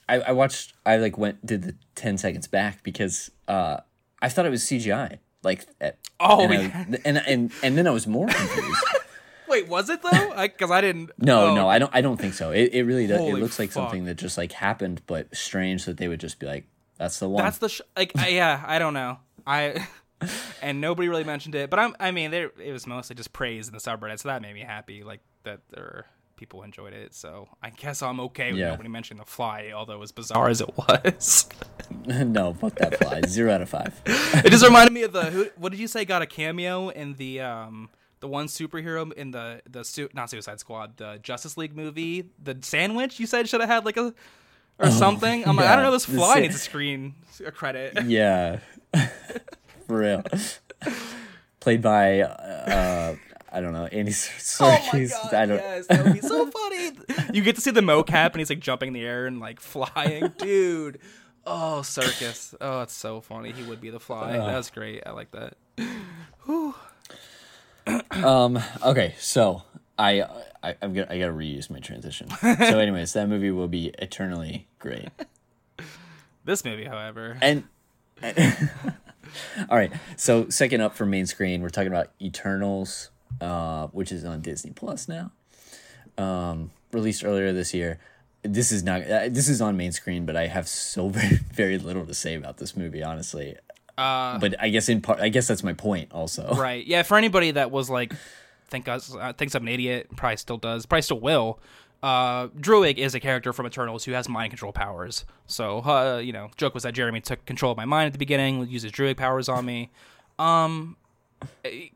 I I watched I like went did the ten seconds back because uh I thought it was CGI like at, Oh, and, I- and and and then I was more confused. <laughs> Wait, was it though? Because I, didn't. No, oh. no, I don't. I don't think so. It, it really does. It looks like fuck. something that just like happened, but strange that they would just be like, "That's the one." That's the sh- like. I, yeah, I don't know. I <laughs> and nobody really mentioned it, but I'm. I mean, there it was mostly just praise in the subreddit, so that made me happy. Like that there people enjoyed it, so I guess I'm okay with Yeah. nobody mentioning the fly, although as bizarre as it <laughs> was. <laughs> no, fuck that fly. Zero out of five. <laughs> it just reminded me of the who, what did you say got a cameo in the um the one superhero in the the su- not Suicide Squad the Justice League movie the sandwich you said should have had like a or something. I'm like, I don't know, this fly needs a screen a credit. Yeah, for real. Played by uh, I don't know Andy <laughs> Serkis. Oh my god! I don't. Yes, that would be so <laughs> funny. You get to see the mocap, and he's like jumping in the air and like flying, <laughs> dude. Oh, circus! Oh, it's so funny. He would be the fly. That's great. I like that. <clears throat> Um. Okay. So I, I I'm gonna I gotta reuse my transition. so, anyways, that movie will be eternally great. This movie, however, And all right. So second up for main screen, we're talking about Eternals, uh, which is on Disney Plus now. Um, released earlier this year. This is not. Uh, this is on main screen, but I have so <laughs> very very little to say about this movie, honestly. uh, But I guess in part, I guess that's my point. Also, <laughs> right? Yeah, for anybody that was like, think us uh, thinks I'm an idiot, probably still does, probably still will. Uh, Druig is a character from Eternals who has mind control powers. So, uh, you know, joke was that Jeremy took control of my mind at the beginning, uses Druig powers on me. Um,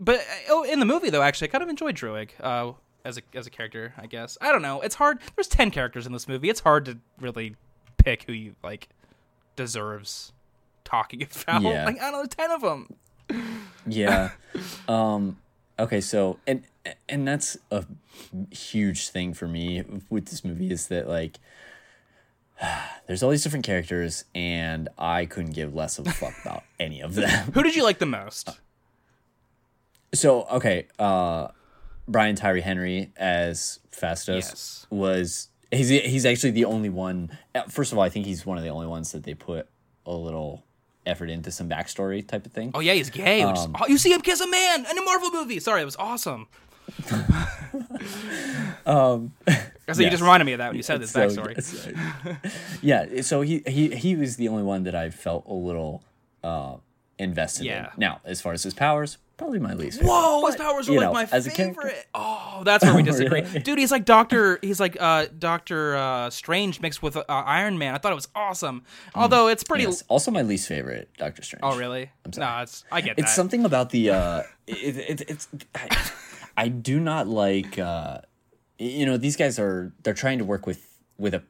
but oh, in the movie though, actually, I kind of enjoyed Druig. Uh, as a as a character, I guess. I don't know. It's hard. There's ten characters in this movie. It's hard to really pick who you like deserves talking <laughs> about. Yeah. Like I don't know, ten of them. Yeah. <laughs> um okay, so and and that's a huge thing for me with this movie is that like <sighs> there's all these different characters and I couldn't give less of a fuck about any of them. Who did you like the most? So, okay, uh Brian Tyree Henry as Phastos Yes. was he's he's actually the only one uh, first of all, I think he's one of the only ones that they put a little effort into some backstory type of thing. Oh yeah, he's gay. Um, is, oh, you see him kiss a man in a Marvel movie. Sorry, it was awesome. <laughs> um, so you just reminded me of that when you said this So, backstory. yes, yeah, so he he he was the only one that I felt a little uh invested Yeah. in. Now, as far as his powers, probably my least favorite. Whoa, his powers you are know, like my as a favorite. Oh, that's where we <laughs> disagree, Really? dude. He's like Doctor. He's like uh, Doctor uh, Strange mixed with uh, Iron Man. I thought it was awesome. Although it's pretty. Yes, also my least favorite, Doctor Strange. Oh really? I'm sorry. No, it's I get it. It's that. something about the uh <laughs> it, it, it's I, I do not like uh you know these guys are they're trying to work with with a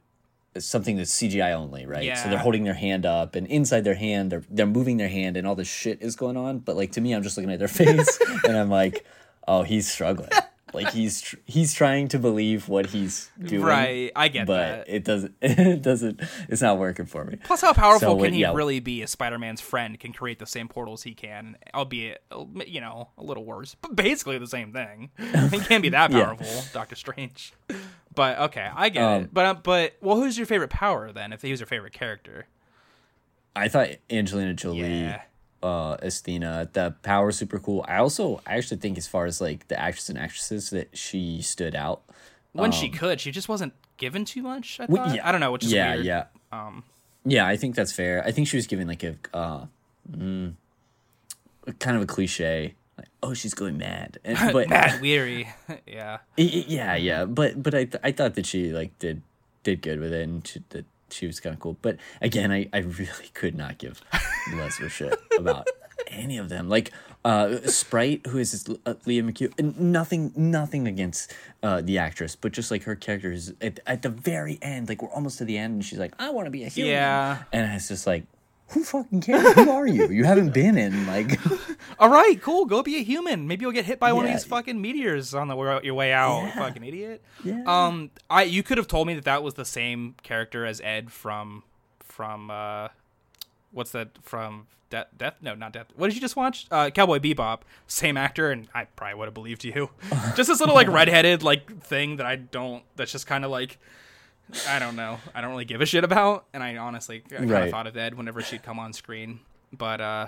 something that's CGI only, right? Yeah. So they're holding their hand up and inside their hand they're they're moving their hand and all this shit is going on, but like to me I'm just looking at their <laughs> face and I'm like, "Oh, he's struggling." Like he's tr- he's trying to believe what he's doing. Right, I get but that. it doesn't <laughs> it doesn't it's not working for me. Plus, how powerful So, can when- he yeah. really be? As Spider-Man's friend can create the same portals he can, albeit you know a little worse, but basically the same thing. <laughs> he can't be that <laughs> Yeah. powerful, Doctor Strange. But okay, I get Um, it. But uh, but well, who's your favorite power then? If he was your favorite character, I thought Angelina Jolie, Yeah. Uh, Esthina, the power is super cool. I also I actually think as far as like the actors and actresses that she stood out. when she could, she just wasn't given too much. I Um, thought. yeah. I don't know, which is yeah, weird. yeah, Um, yeah. I think that's fair. I think she was given like a uh, mm, kind of a cliche. Like, oh, she's going mad, <laughs> And- but Mad <laughs> weary. <laughs> yeah. Yeah, yeah. But but I th- I thought that she like did did good with it, and she, that she was kind of cool. But again, I I really <laughs> could not give less of a shit about any of them. Like uh, Sprite, who is this, uh, Lia McHugh, and nothing nothing against uh, the actress, but just like her character is at, at the very end. Like we're almost to the end, and she's like, I want to be a human. Yeah. and it's just like. Who fucking cares? Who are you? You haven't been in like <laughs> All right, cool. Go be a human. Maybe you'll get hit by one of these fucking meteors on the your way out. Yeah. Fucking idiot. Yeah. Um, I you could have told me that that was the same character as Ed from from uh, what's that from Death? Death? No, not Death. What did you just watch? Uh, Cowboy Bebop. Same actor, and I probably would have believed you. <laughs> just this little like redheaded like thing that I don't. That's just kind of like. I don't know. I don't really give a shit about, and I honestly kind of Right. thought of Ed whenever she'd come on screen. But uh,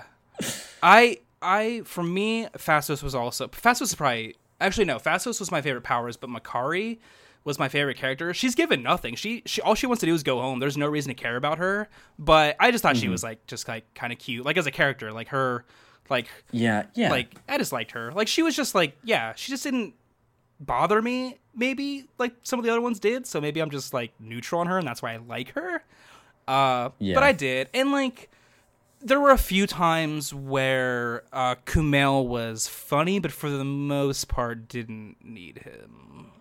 I I for me, Phastos was also Phastos is probably actually no, Phastos was my favorite powers, but Makkari was my favorite character. She's given nothing. She she all she wants to do is go home. There's no reason to care about her. But I just thought Mm-hmm. she was like just like kind of cute, like as a character, like her, like yeah yeah like I just liked her. Like she was just like yeah, she just didn't bother me. Maybe like some of the other ones did. So maybe I'm just like neutral on her, and that's why I like her. Uh, Yeah. but I did, and like there were a few times where uh, Kumail was funny, but for the most part, didn't need him.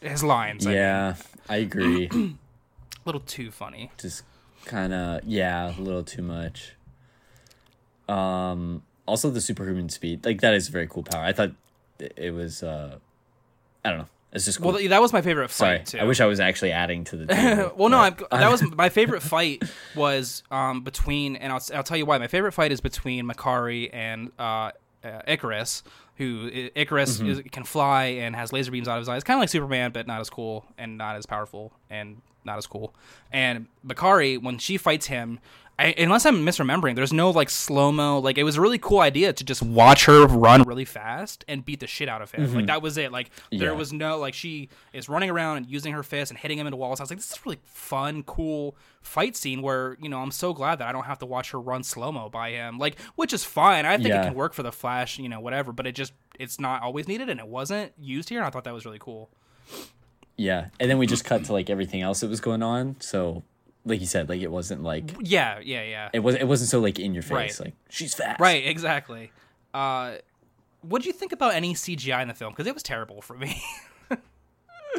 His lines, I mean. yeah. I agree. <clears throat> A little too funny. just kind of yeah, a little too much. Um, also the superhuman speed, like that is a very cool power. I thought it was, uh, I don't know, it's just cool. Well, that was my favorite Sorry, fight too. I wish I was actually adding to the. <laughs> well, no, I'm, <laughs> that was my favorite fight was um, between, and I'll, I'll tell you why. My favorite fight is between Makkari and uh, uh, Ikaris, who I- Ikaris Mm-hmm. is, can fly and has laser beams out of his eyes, kind of like Superman, but not as cool and not as powerful and not as cool. And Makkari, when she fights him. I, unless I'm misremembering, there's no like slow mo. Like it was a really cool idea to just watch her run really fast and beat the shit out of him. Like that was it. Like there Mm-hmm. Yeah. was no like she is running around and using her fist and hitting him into walls. I was like, this is a really fun, cool fight scene where you know I'm so glad that I don't have to watch her run slow mo by him. Like, which is fine. I think Yeah. it can work for the Flash, you know, whatever. But it just it's not always needed, and it wasn't used here. And I thought that was really cool. yeah, and then we just cut to like everything else that was going on. So, like you said, like it wasn't like Yeah, yeah, yeah. it was. It wasn't so like in your face. Right. Like she's fast. Right, exactly. Uh, what do you think about any CGI in the film? Because it was terrible for me. <laughs>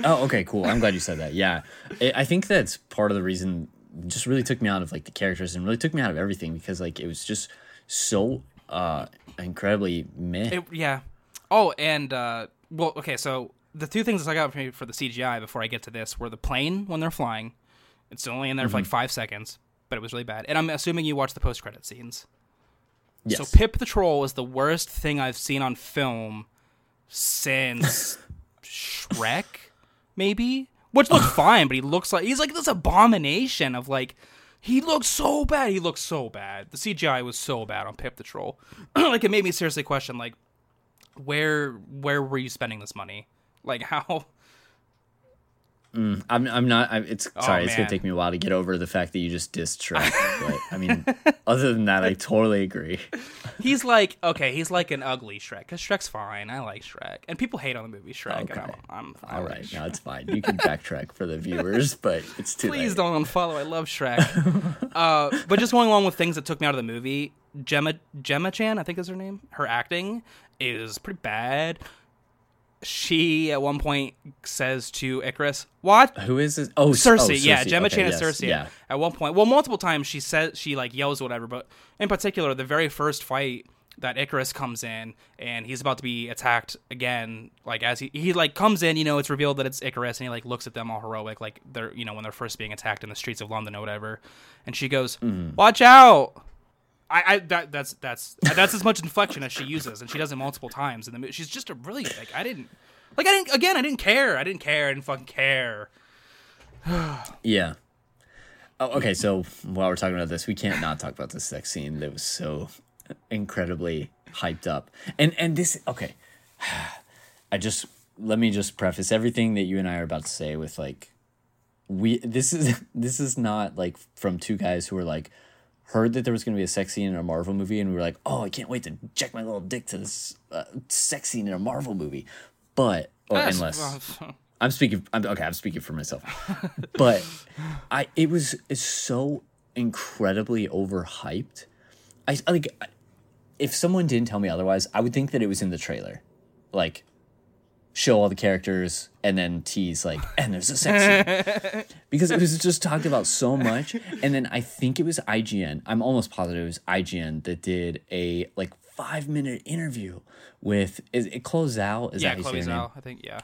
Oh, okay, cool. I'm glad you said that. Yeah, I I think that's part of the reason. Just really took me out of like the characters and really took me out of everything because like it was just so uh incredibly meh. It, yeah. Oh, and uh, well, okay. So the two things that I got for me for the CGI before I get to this were the plane when they're flying. It's only in there for like Mm-hmm. five seconds, but it was really bad. And I'm assuming you watched the post credit scenes. yes. So Pip the Troll is the worst thing I've seen on film since <laughs> Shrek, maybe. Which looks <sighs> fine, but he looks like he's like this abomination of like he looks so bad. He looks so bad. The CGI was so bad on Pip the Troll. <clears throat> like it made me seriously question like where where were you spending this money? Like <laughs> how I'm I'm not. I'm, it's sorry. it's gonna take me a while to get over the fact that you just dissed Shrek. <laughs> but I mean, other than that, I totally agree. <laughs> he's like okay, he's like an ugly Shrek cuz Shrek's fine. I like Shrek. And people hate on the movie Shrek and I'm Okay. I'm I All like no, it's fine. You can backtrack for the viewers, <laughs> but it's too Please late. don't unfollow. I love Shrek. uh, but just going along with things that took me out of the movie, Gemma Gemma Chan, I think is her name. Her acting is pretty bad. She at one point says to Ikaris, "What?" Who is this? Oh, Sersi, oh, yeah, Gemma Okay, Chan yes, is Sersi. Yeah, At one point, well, multiple times she says she like yells or whatever, but in particular, the very first fight that Ikaris comes in and he's about to be attacked again, like as he he like comes in, you know, it's revealed that it's Ikaris and he like looks at them all heroic, like they're you know when they're first being attacked in the streets of London or whatever, and she goes, Mm-hmm. "Watch out." I, I that that's that's that's as much inflection as she uses, and she does it multiple times in the movie. She's just a really like I didn't like I didn't again I didn't care I didn't care I didn't fucking care. <sighs> yeah. Oh, okay. So while we're talking about this, we can't not talk about the sex scene that was so incredibly hyped up. And and this okay. <sighs> I just let me just preface everything that you and I are about to say with like we this is <laughs> this is not like from two guys who are like heard that there was going to be a sex scene in a Marvel movie and we were like, "Oh, I can't wait to check my little dick to this uh, sex scene in a Marvel movie." But That's- unless I'm speaking. I'm okay. I'm speaking for myself, but I it was it's so incredibly overhyped. I I, like if someone didn't tell me otherwise, I would think that it was in the trailer, like show all the characters and then tease like and there's a sex scene <laughs> because it was just talked about so much. And then I think it was IGN. I'm almost positive it was IGN that did a like five minute interview with is it closed out? Is yeah, that how you say Chloe name? I think yeah.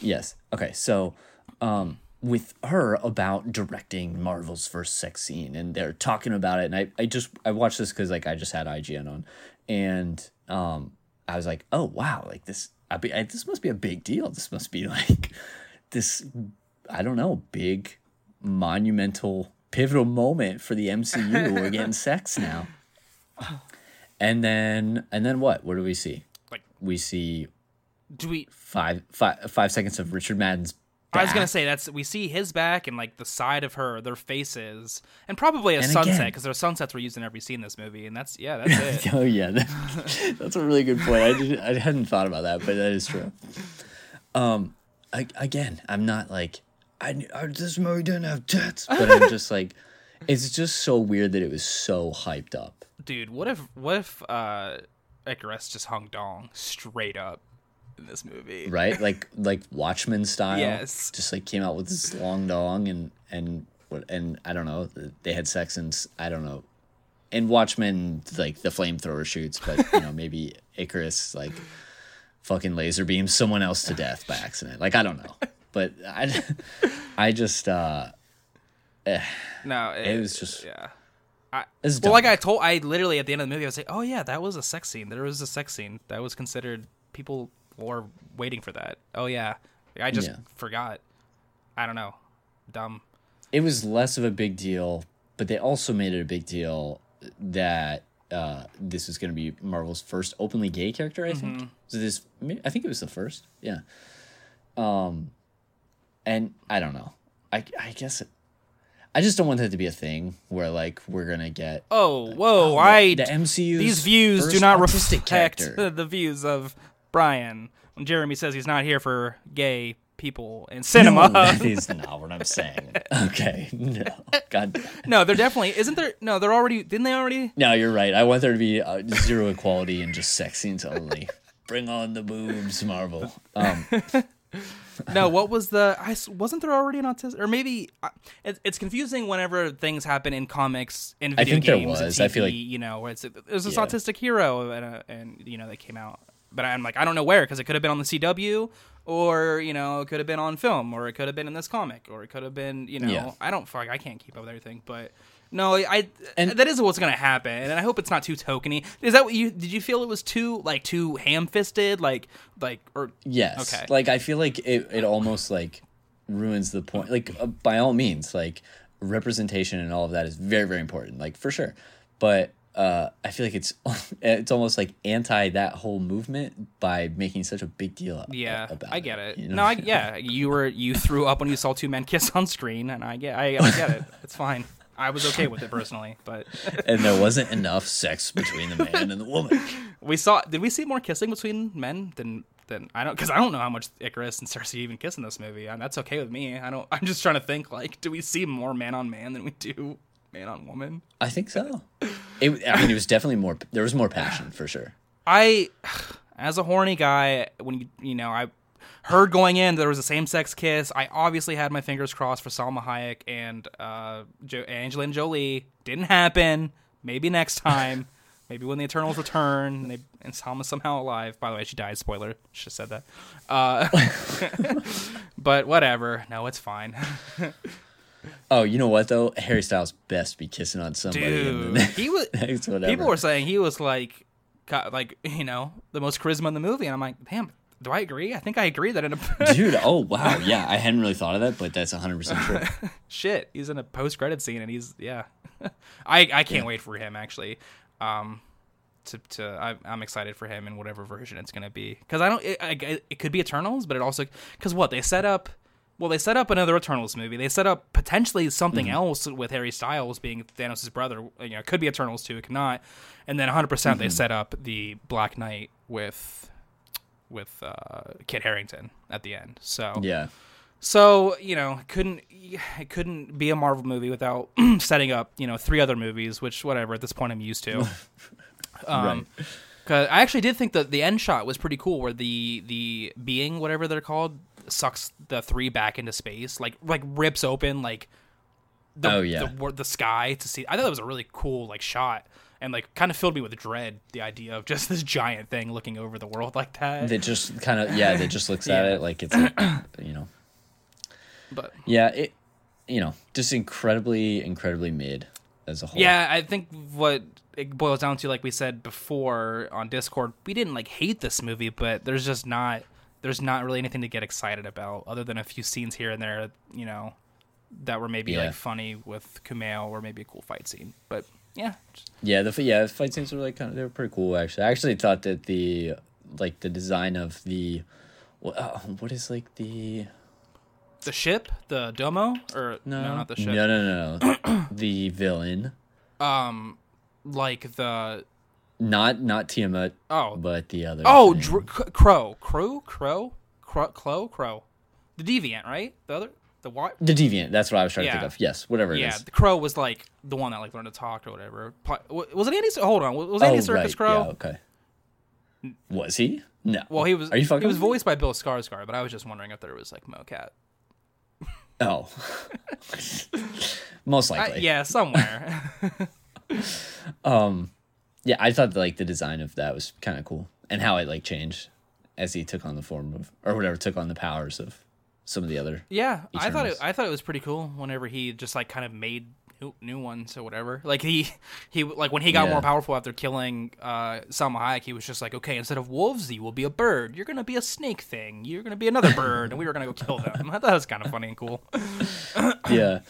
Yes. Okay. So, um, with her about directing Marvel's first sex scene, and they're talking about it, and I, I just I watched this because like I just had IGN on, and um, I was like, oh wow, like this, I be, I, this must be a big deal. This must be <laughs> like this, I don't know, big, monumental, pivotal moment for the MCU. <laughs> We're getting sex now. And then, and then what? What do we see? Like- we see Do we? five five five seconds of Richard Madden's. I was gonna say that's we see his back and like the side of her, their faces, and probably a And sunset because their sunsets were used in every scene in this movie, and that's yeah, that's it. <laughs> Oh yeah, that- <laughs> that's a really good point. I didn't, I hadn't thought about that, but that is true. Um, I, again, I'm not like I, I this movie didn't have tits, but I'm <laughs> just like, it's just so weird that it was so hyped up. Dude, what if what if uh Ikaris just hung dong straight up in this movie? right? <laughs> Like like Watchmen style. Yes. Just like came out with this long dong and and what and I don't know they had sex and I don't know in Watchmen like the flamethrower shoots but you know maybe <laughs> Ikaris like fucking laser beams someone else to death by accident like I don't know but I <laughs> I just uh No, it was just yeah. it's Well, dumb. like I told, I literally at the end of the movie, I was like, "Oh yeah, that was a sex scene. There was a sex scene that was considered. People were waiting for that. Oh yeah, I just Yeah. forgot. I don't know, dumb. it was less of a big deal, but they also made it a big deal that uh, this was going to be Marvel's first openly gay character. I Mm-hmm. think so. This, I think it was the first. Yeah. Um, and I don't know. I I guess it, I just don't want that to be a thing where like we're gonna get Oh whoa, the- I the MCU's these views do not reflect <laughs> the views of Brian when Jeremy says he's not here for gay people in cinema. No, that <laughs> is not what I'm saying. Okay, no, God, no, they're definitely isn't there? No, they're already didn't they already? no, you're right. I want there to be uh, zero equality and just sex scenes only. Bring on the boobs, Marvel. Um, <laughs> No, what was the? I wasn't there already an autistic, or maybe uh, it, it's confusing whenever things happen in comics and I video think there games. and was. I feel TV, like- you know, where it's there's this Yeah. autistic hero, and, uh, and you know they came out, but I'm like I don't know where because it could have been on the CW, or you know it could have been on film, or it could have been in this comic, or it could have been you know Yeah. I don't fuck I can't keep up with everything, but. No, I And- that is what's gonna happen, and I hope it's not too tokeny. Is that what you did? You feel it was too like too ham fisted, like like or Yes. Okay. Like I feel like it, it almost like ruins the point. Like uh, by all means, like representation and all of that is very very important. Like for sure. But uh, I feel like it's <laughs> it's almost like anti that whole movement by making such a big deal. Yeah, about I get it. you know? No, I, <laughs> yeah, you were you threw up when you saw two men kiss on screen, and I get, I, I get it. It's fine. I was okay with it personally, but <laughs> and there wasn't enough sex between the man and the woman. we saw. Did we see more kissing between men than than I don't? Because I don't know how much Ikaris and Sersi even kiss in this movie, and that's okay with me. I don't. I'm just trying to think. Like, do we see more man on man than we do man on woman? I think so. It, I mean, it was definitely more. There was more passion for sure. I, as a horny guy, when you you know I heard going in there was a same sex kiss, I obviously had my fingers crossed for Salma Hayek and uh, jo- Angelina Jolie. Didn't happen. Maybe next time. <laughs> Maybe when the Eternals return and, they, and Salma's somehow alive. By the way, she died. Spoiler. Should have said that. Uh, <laughs> but whatever. No, it's fine. <laughs> Oh, you know what though? Harry Styles best be kissing on somebody. Dude, the he was. <laughs> whatever. People were saying he was like, like you know, the most charisma in the movie, and I'm like, damn. Do I agree? I think I agree that in a <laughs> Dude, oh wow, yeah, I hadn't really thought of that, but that's 100% true. <laughs> shit he's in a post-credit scene and he's yeah i i can't wait for him actually um to, to I, i'm excited for him in whatever version it's going to be because i don't it, I, it could be eternals but it also because what they set up well they set up another eternals movie. They set up potentially something else with harry styles being thanos' brother. You know it could be eternals too it could not. And then 100% they set up the black knight with with uh kit harrington at the end. So Yeah. so you know, couldn't it couldn't be a Marvel movie without <clears throat> setting up you know three other movies, which whatever at this point I'm used to. <laughs> Um, Cause I actually did think that the end shot was pretty cool, where the the being whatever they're called sucks the three back into space, like like rips open like the Oh, yeah. the, the sky to see. I thought that was a really cool like shot. And like, kind of filled me with dread. The idea of just <laughs> this giant thing looking over the world like that. That just kind of yeah, that just looks at <laughs> it like it's you know. but Yeah, it you know, just incredibly incredibly mid as a whole. Yeah, I think what it boils down to, like we said before on Discord, we didn't like hate this movie, but there's just not there's not really anything to get excited about other than a few scenes here and there, you know, that were maybe Yeah. like funny with Kumail or maybe a cool fight scene. But yeah, Yeah, the yeah, the fight scenes were like kind of they were pretty cool actually. I actually thought that the like the design of the what, uh, what is like the the ship, the Domo, or no, not the ship. No, no, no, no. <clears throat> the villain, Um, like the not not Tiamut, oh but the other. oh. Dr- C- Kro, Kro, Kro, Kro, Kro, Kro, the Deviant, right? The other, the what? the deviant. That's what I was trying to think of. Yes, whatever it is. Yeah, the Kro was like the one that like learned to talk or whatever. Was it Andy? Hold on, was Andy Serkis Oh, right. Kro? Yeah, okay. Was he? No. Well, he was. Are you fucking? He was voiced by Bill Skarsgård, but I was just wondering if there was like mocap. Oh. <laughs> most I- likely. yeah, somewhere. <laughs> Um, Yeah, I thought like the design of that was kind of cool, and how it like changed as he took on the form of or whatever took on the powers of some of the other. yeah, I thought it. I thought it was pretty cool. Whenever he just like kind of made new, new ones or whatever. Like he, he like when he got Yeah. more powerful after killing uh, Salma Hayek, he was just like, okay, instead of wolves, you will be a bird. You're gonna be a snake thing. You're gonna be another bird, and we were gonna go kill them. <laughs> I thought it was kind of funny and cool. yeah,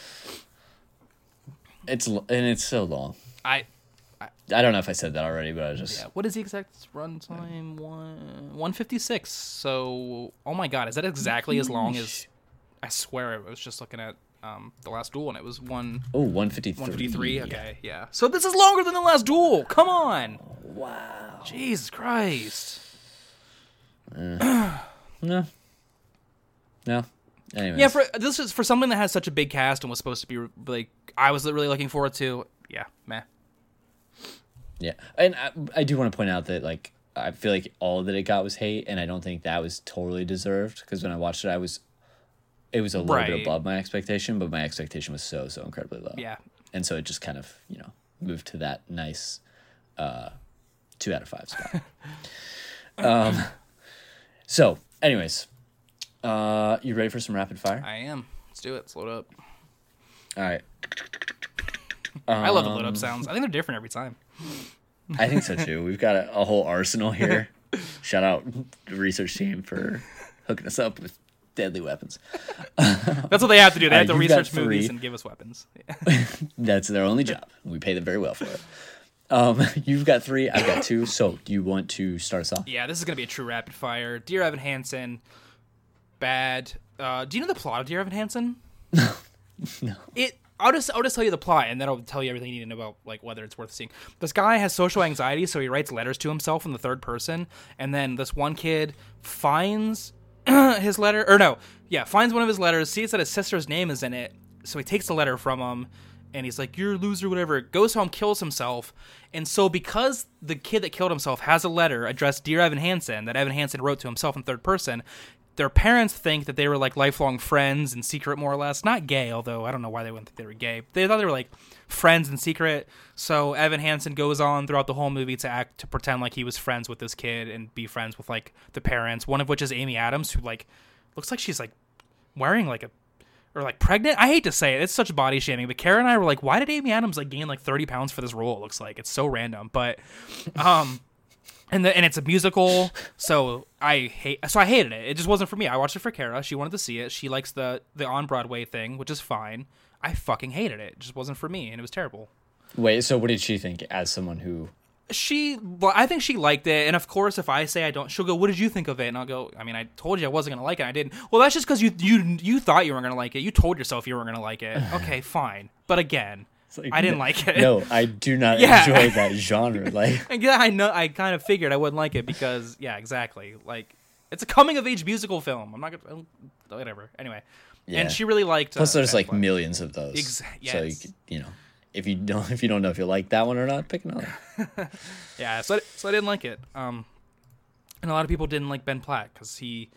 it's and it's so long. I I don't know if I said that already, but I was just Yeah, what is the exact runtime? One one fifty six. So, oh my god, is that exactly as long as? I swear, I was just looking at um, the last duel, and it was one oh 153. one fifty three. Okay, yeah. So this is longer than the last duel. Come on. Wow. Jesus Christ. <clears throat> No. No. Anyways. Yeah, for this is for something that has such a big cast and was supposed to be like I was really looking forward to. Yeah, meh. Yeah, and I, I do want to point out that like I feel like all that it got was hate, and I don't think that was totally deserved because when I watched it, I was it was a little Right. bit above my expectation, but my expectation was so so incredibly low. Yeah. and so it just kind of you know moved to that nice uh, two out of five spot. <laughs> um, so, anyways, uh, you ready for some rapid fire? I am. Let's do it. Let's load up. All right, I love the load Um, up sounds. I think they're different every time. I think so too. We've got a, a whole arsenal here. <laughs> Shout out the research team for hooking us up with deadly weapons. That's what they have to do. They have to research movies and give us weapons. <laughs> That's their only job. We pay them very well for it. Um, <laughs> you've got three. I've got two. So, do you want to start us off? Yeah, this is gonna be a true rapid fire. Dear Evan Hansen, bad. Uh, do you know the plot of Dear Evan Hansen? No. It. I'll just I'll just tell you the plot, and then I'll tell you everything you need to know about like whether it's worth seeing. This guy has social anxiety, so he writes letters to himself in the third person, and then this one kid finds <clears throat> his letter, or no, yeah, finds one of his letters, sees that his sister's name is in it, so he takes the letter from him, and he's like, "You're a loser," whatever. Goes home, kills himself, and so because the kid that killed himself has a letter addressed "Dear Evan Hansen" that Evan Hansen wrote to himself in third person, their parents think that they were like lifelong friends in secret, more or less. Not gay, although I don't know why they wouldn't think they were gay. They thought they were like friends in secret. So Evan Hansen goes on throughout the whole movie to act to pretend like he was friends with this kid and be friends with like the parents. One of which is Amy Adams, who like looks like she's like wearing like a or like pregnant. I hate to say it, it's such body shaming. But Kara and I were like, why did Amy Adams like gain like thirty pounds for this role? It looks like it's so random, but um. And the, and it's a musical, so I hate so I hated it. It just wasn't for me. I watched it for Kara. She wanted to see it. She likes the the on Broadway thing, which is fine. I fucking hated it. It just wasn't for me, and it was terrible. Wait, so what did she think as someone who. She, well, I think she liked it, and of course, if I say I don't, she'll go, "What did you think of it?" And I'll go, "I mean, I told you I wasn't gonna like it. I didn't." Well, that's just because you you you thought you weren't gonna like it. You told yourself you weren't gonna like it. <laughs> Okay, fine. But again, like, I didn't like it. No, I do not <laughs> Yeah. enjoy that genre. <laughs> Like, And yeah, I know. I kind of figured I wouldn't like it because, yeah, exactly. Like, it's a coming of age musical film. I'm not gonna, whatever. Anyway, Yeah. and she really liked. plus, uh, there's like Blood. millions of those. Ex- So you could, you know, if you don't <laughs> if you don't know if you like that one or not, pick another. Yeah, so I, so I didn't like it. Um, and a lot of people didn't like Ben Platt because he,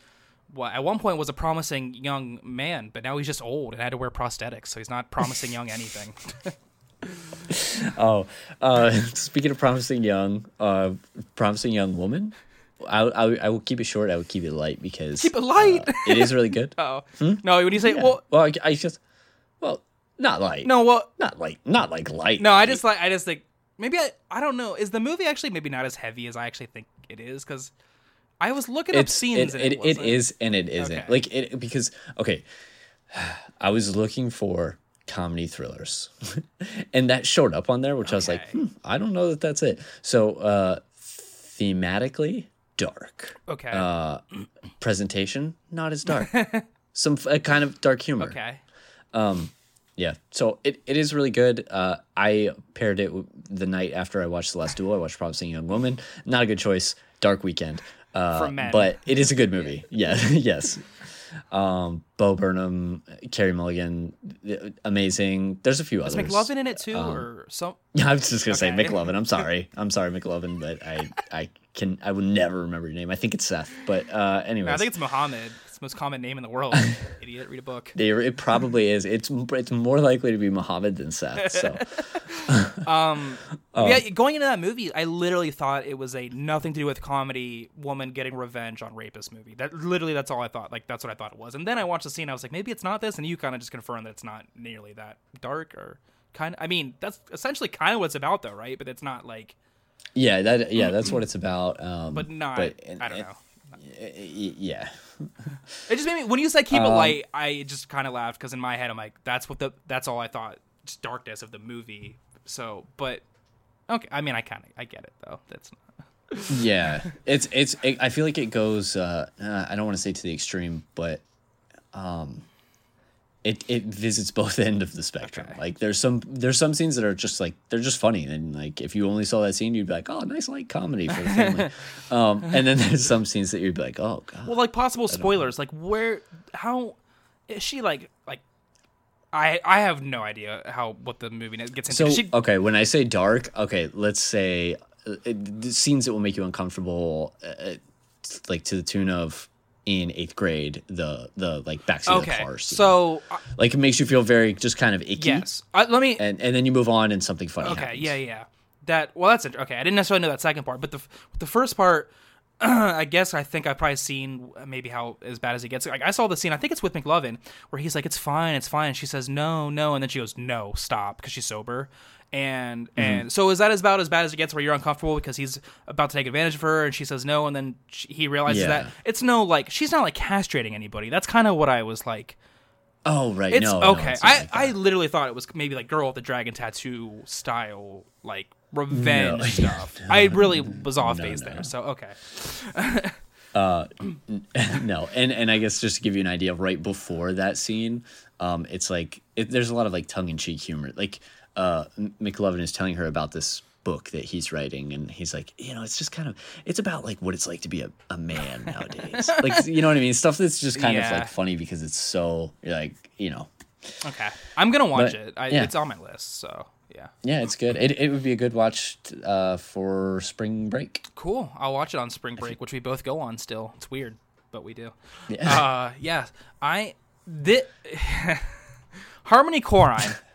well, at one point was a promising young man, but now he's just old and had to wear prosthetics, so he's not promising young anything. <laughs> Oh, uh, <laughs> speaking of promising young, uh, promising young woman, I, I I will keep it short. I will keep it light because Keep it light. uh, it is really good. <laughs> Oh no, when you say Yeah. well, well, I, I just well, not light. no, well, not light. Not like light. no, I just like I just think maybe I I don't know. Is the movie actually maybe not as heavy as I actually think it is? Because I was looking up scenes it, and it, it, it and it isn't. Okay. like it because okay <sighs> i was looking for comedy thrillers. <laughs> And that showed up on there which i was like hmm, i don't know that that's it. So uh thematically dark. Okay. uh presentation not as dark. <laughs> Some kind of dark humor. Okay. Um, yeah. So it, it is really good. Uh i paired it w- the night after i watched the last duel i watched promising young woman. Not a good choice. Dark weekend uh For men. but it is a good movie yeah <laughs> yes um bo burnham carrie mulligan amazing there's a few Is others McLovin in it too, um, or some? yeah <laughs> i was just gonna say Okay. mclovin i'm sorry <laughs> i'm sorry mclovin but i i can i will never remember your name i think it's seth but uh anyways I think it's Mohammed. The most common name in the world. <laughs> Idiot. Read a book. It probably is. It's it's more likely to be Muhammad than Seth. So <laughs> Um, <laughs> Oh. Yeah, going into that movie, I literally thought it was a nothing to do with comedy woman getting revenge on rapist movie. That literally that's all I thought. Like that's what I thought it was. And then I watched the scene. I was like, maybe it's not this. And you kind of just confirmed that it's not nearly that dark or kind of. I mean, that's essentially kind of what it's about, though, right? But it's not like, yeah, that yeah, that's what it's about. Um, but not. But, I don't know. Yeah, It just made me when you said keep it Um, light, I just kind of laughed because in my head I'm like, that's what the that's all I thought, just darkness of the movie. So, but okay, I mean, I kind of I get it though. That's not. <laughs> yeah. It's it's. It, I feel like it goes. Uh, uh, I don't want to say to the extreme, but um, it it visits both <laughs> end of the spectrum. Okay. Like there's some there's some scenes that are just like they're just funny, and like if you only saw that scene, you'd be like, oh, nice light comedy for the family. <laughs> um, and then there's some scenes that you'd be like, oh god. Well, like possible spoilers, like where, how is she like like. I, I have no idea how what the movie gets into. So She- okay, when I say dark, okay, let's say uh, it, the scenes that will make you uncomfortable, uh, like to the tune of in eighth grade, the the like backseat of the car scene. so uh, like it makes you feel very just kind of icky. yes, uh, let me. and and then you move on and something funny. Okay, happens. yeah, yeah. That well, that's okay. I didn't necessarily know that second part, but the the first part, <clears throat> I guess I think I've probably seen maybe how as bad as it gets. Like I saw the scene. I think it's with McLovin where he's like, "It's fine, it's fine." And she says, "No, no," and then she goes, "No, stop," because she's sober. And Mm-hmm. and so is that about as bad as it gets where you're uncomfortable because he's about to take advantage of her and she says no and then she, he realizes Yeah. that it's no like she's not like castrating anybody. That's kind of what I was like. Oh right, It's no, no, okay. it's I, like I literally thought it was maybe like girl with the dragon tattoo style, like revenge <laughs> No. stuff. I really was off No, base no. there. So okay. <laughs> uh <laughs> no, and and I guess just to give you an idea, right before that scene, um, it's like it, there's a lot of like tongue in cheek humor. Like uh, McLovin is telling her about this book that he's writing, and he's like, you know, it's just kind of it's about like what it's like to be a, a man <laughs> nowadays. like you know what I mean? Stuff that's just kind of like funny because it's so like you know. Okay. I'm gonna watch But, it. I, yeah. It's on my list. So yeah. Yeah, it's good. It, it would be a good watch uh, for spring break. Cool. I'll watch it on spring break, which we both go on still. It's weird, but we do. Yeah. Uh yeah. I thi- <laughs> Harmony Korine. <laughs>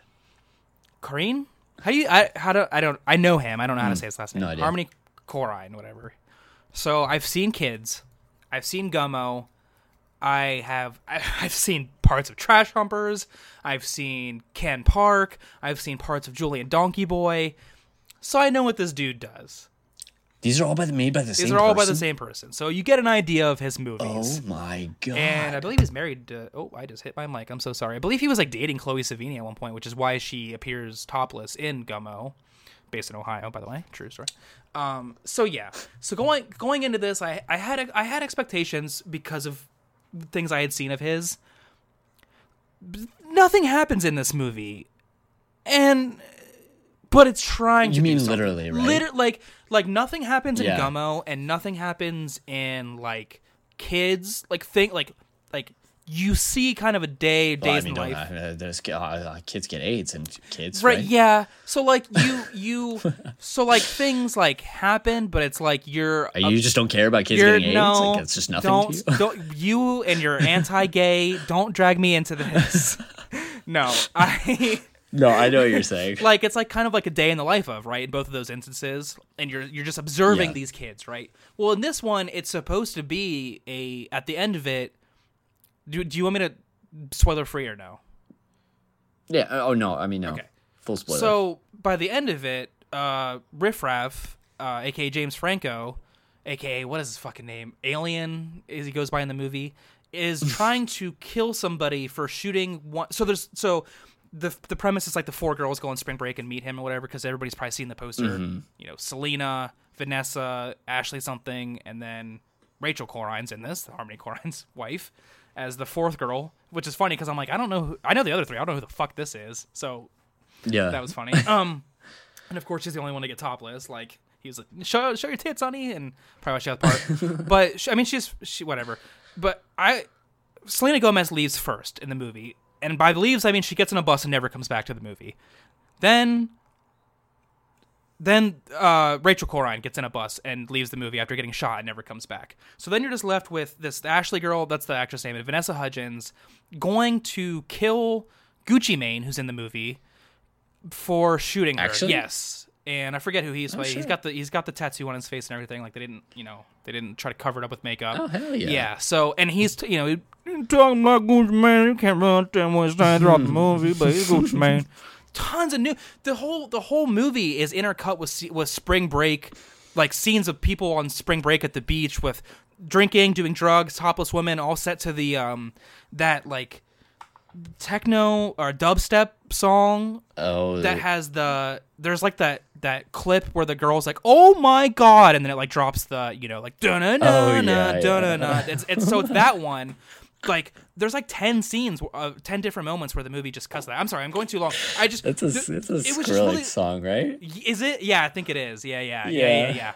Korine? How do you I how do I don't I know him. I don't know how to say his last name. Hmm. no idea. Harmony Korine, whatever. So I've seen kids. I've seen Gummo. I have I- <laughs> I've seen parts of Trash Humpers. I've seen Ken Park. I've seen parts of Julien Donkey Boy. So I know what this dude does. These are all by the made by the same. These are all by the person? same person. So you get an idea of his movies. Oh my god! And I believe he's married to. Oh, I just hit my mic. I'm so sorry. I believe he was like dating Chloe Sevigny at one point, which is why she appears topless in Gummo, based in Ohio, by the way. True story. Um, so yeah. So going going into this, I I had I had expectations because of things I had seen of his. Nothing happens in this movie, and but it's trying to. You mean literally, right? Liter- like like nothing happens in Yeah. Gummo, and nothing happens in like kids. Like think like like you see kind of a day Well, I days mean, in life. uh, there's uh, uh, kids get AIDS and kids, Right, right? yeah. So like <laughs> you you so like things like happen, but it's like you're Uh, You just don't care about kids getting AIDS. no like, it's just nothing don't, to you. <laughs> don't you and your <laughs> anti-gay don't drag me into this. no, I no, I know what you're saying. <laughs> like it's like kind of like a day in the life of right in both of those instances and you're you're just observing Yeah. these kids right well in this one it's supposed to be a at the end of it do, do you want me to spoiler free or no yeah. uh, Oh no. I mean no. Okay. Full spoiler. so by the end of it uh riff raff uh aka james franco aka what is his fucking name alien as he goes by in the movie is <laughs> trying to kill somebody for shooting one so there's so the the premise is like the four girls go on spring break and meet him or whatever because everybody's probably seen the poster you know selena vanessa ashley something and then rachel Korine's in this harmony Korine's <laughs> wife as the fourth girl which is funny because i'm like i don't know who, i know the other three i don't know who the fuck this is so yeah, that was funny. <laughs> Um, and of course she's the only one to get topless. Like he was like, "Show, show your tits, honey," and probably watch the other part. <laughs> but sh- I mean, she's she whatever. But I, Selena Gomez leaves first in the movie, and by leaves I mean she gets on a bus and never comes back to the movie. Then then uh, Rachel Korine gets in a bus and leaves the movie after getting shot and never comes back. So then you're just left with this Ashley girl, that's the actress name, and Vanessa Hudgens going to kill Gucci Mane, who's in the movie, for shooting her. Actually? Yes. And I forget who he's. Oh, but He's sure. got the he's got the tattoo on his face and everything. Like they didn't, you know, they didn't try to cover it up with makeup. Oh, hell yeah. Yeah. So and he's t- you know he- talking about Gucci Mane. You can't run what he's trying throughout the movie, but he's Gucci <laughs> man. Tons of new. The whole the whole movie is intercut with with spring break, like scenes of people on spring break at the beach with drinking, doing drugs, topless women, all set to the um that like techno or dubstep song Oh, that has the there's like that that clip where the girl's like oh my god and then it like drops the you know like dun Oh, dun yeah, dun dun. it's it's so it's that one. Like there's like 10 scenes uh, 10 different moments where the movie just cuts that. I'm sorry i'm going too long. I just it's a th- it's a it was just really- song, right? is it? Yeah i think it is. Yeah yeah yeah yeah. Yeah. yeah,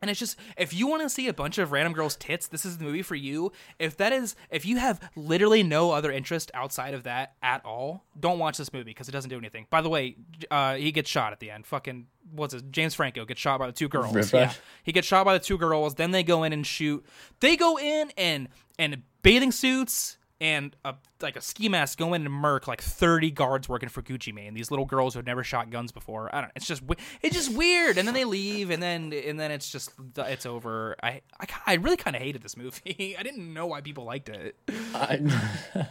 and it's just if you want to see a bunch of random girls' tits, this is the movie for you. If that is, if you have literally no other interest outside of that at all, don't watch this movie because it doesn't do anything. By the way, uh, he gets shot at the end. Fucking what's it? James Franco gets shot by the two girls. Yeah, he gets shot by the two girls. Then they go in and shoot. They go in and and bathing suits and a like a ski mask go in and murk like 30 guards working for Gucci Mane. These little girls who had never shot guns before. I don't. It's just it's just weird. And then they leave, and then and then it's just it's over. I I, I really kind of hated this movie. <laughs> I didn't know why people liked it. I, <laughs>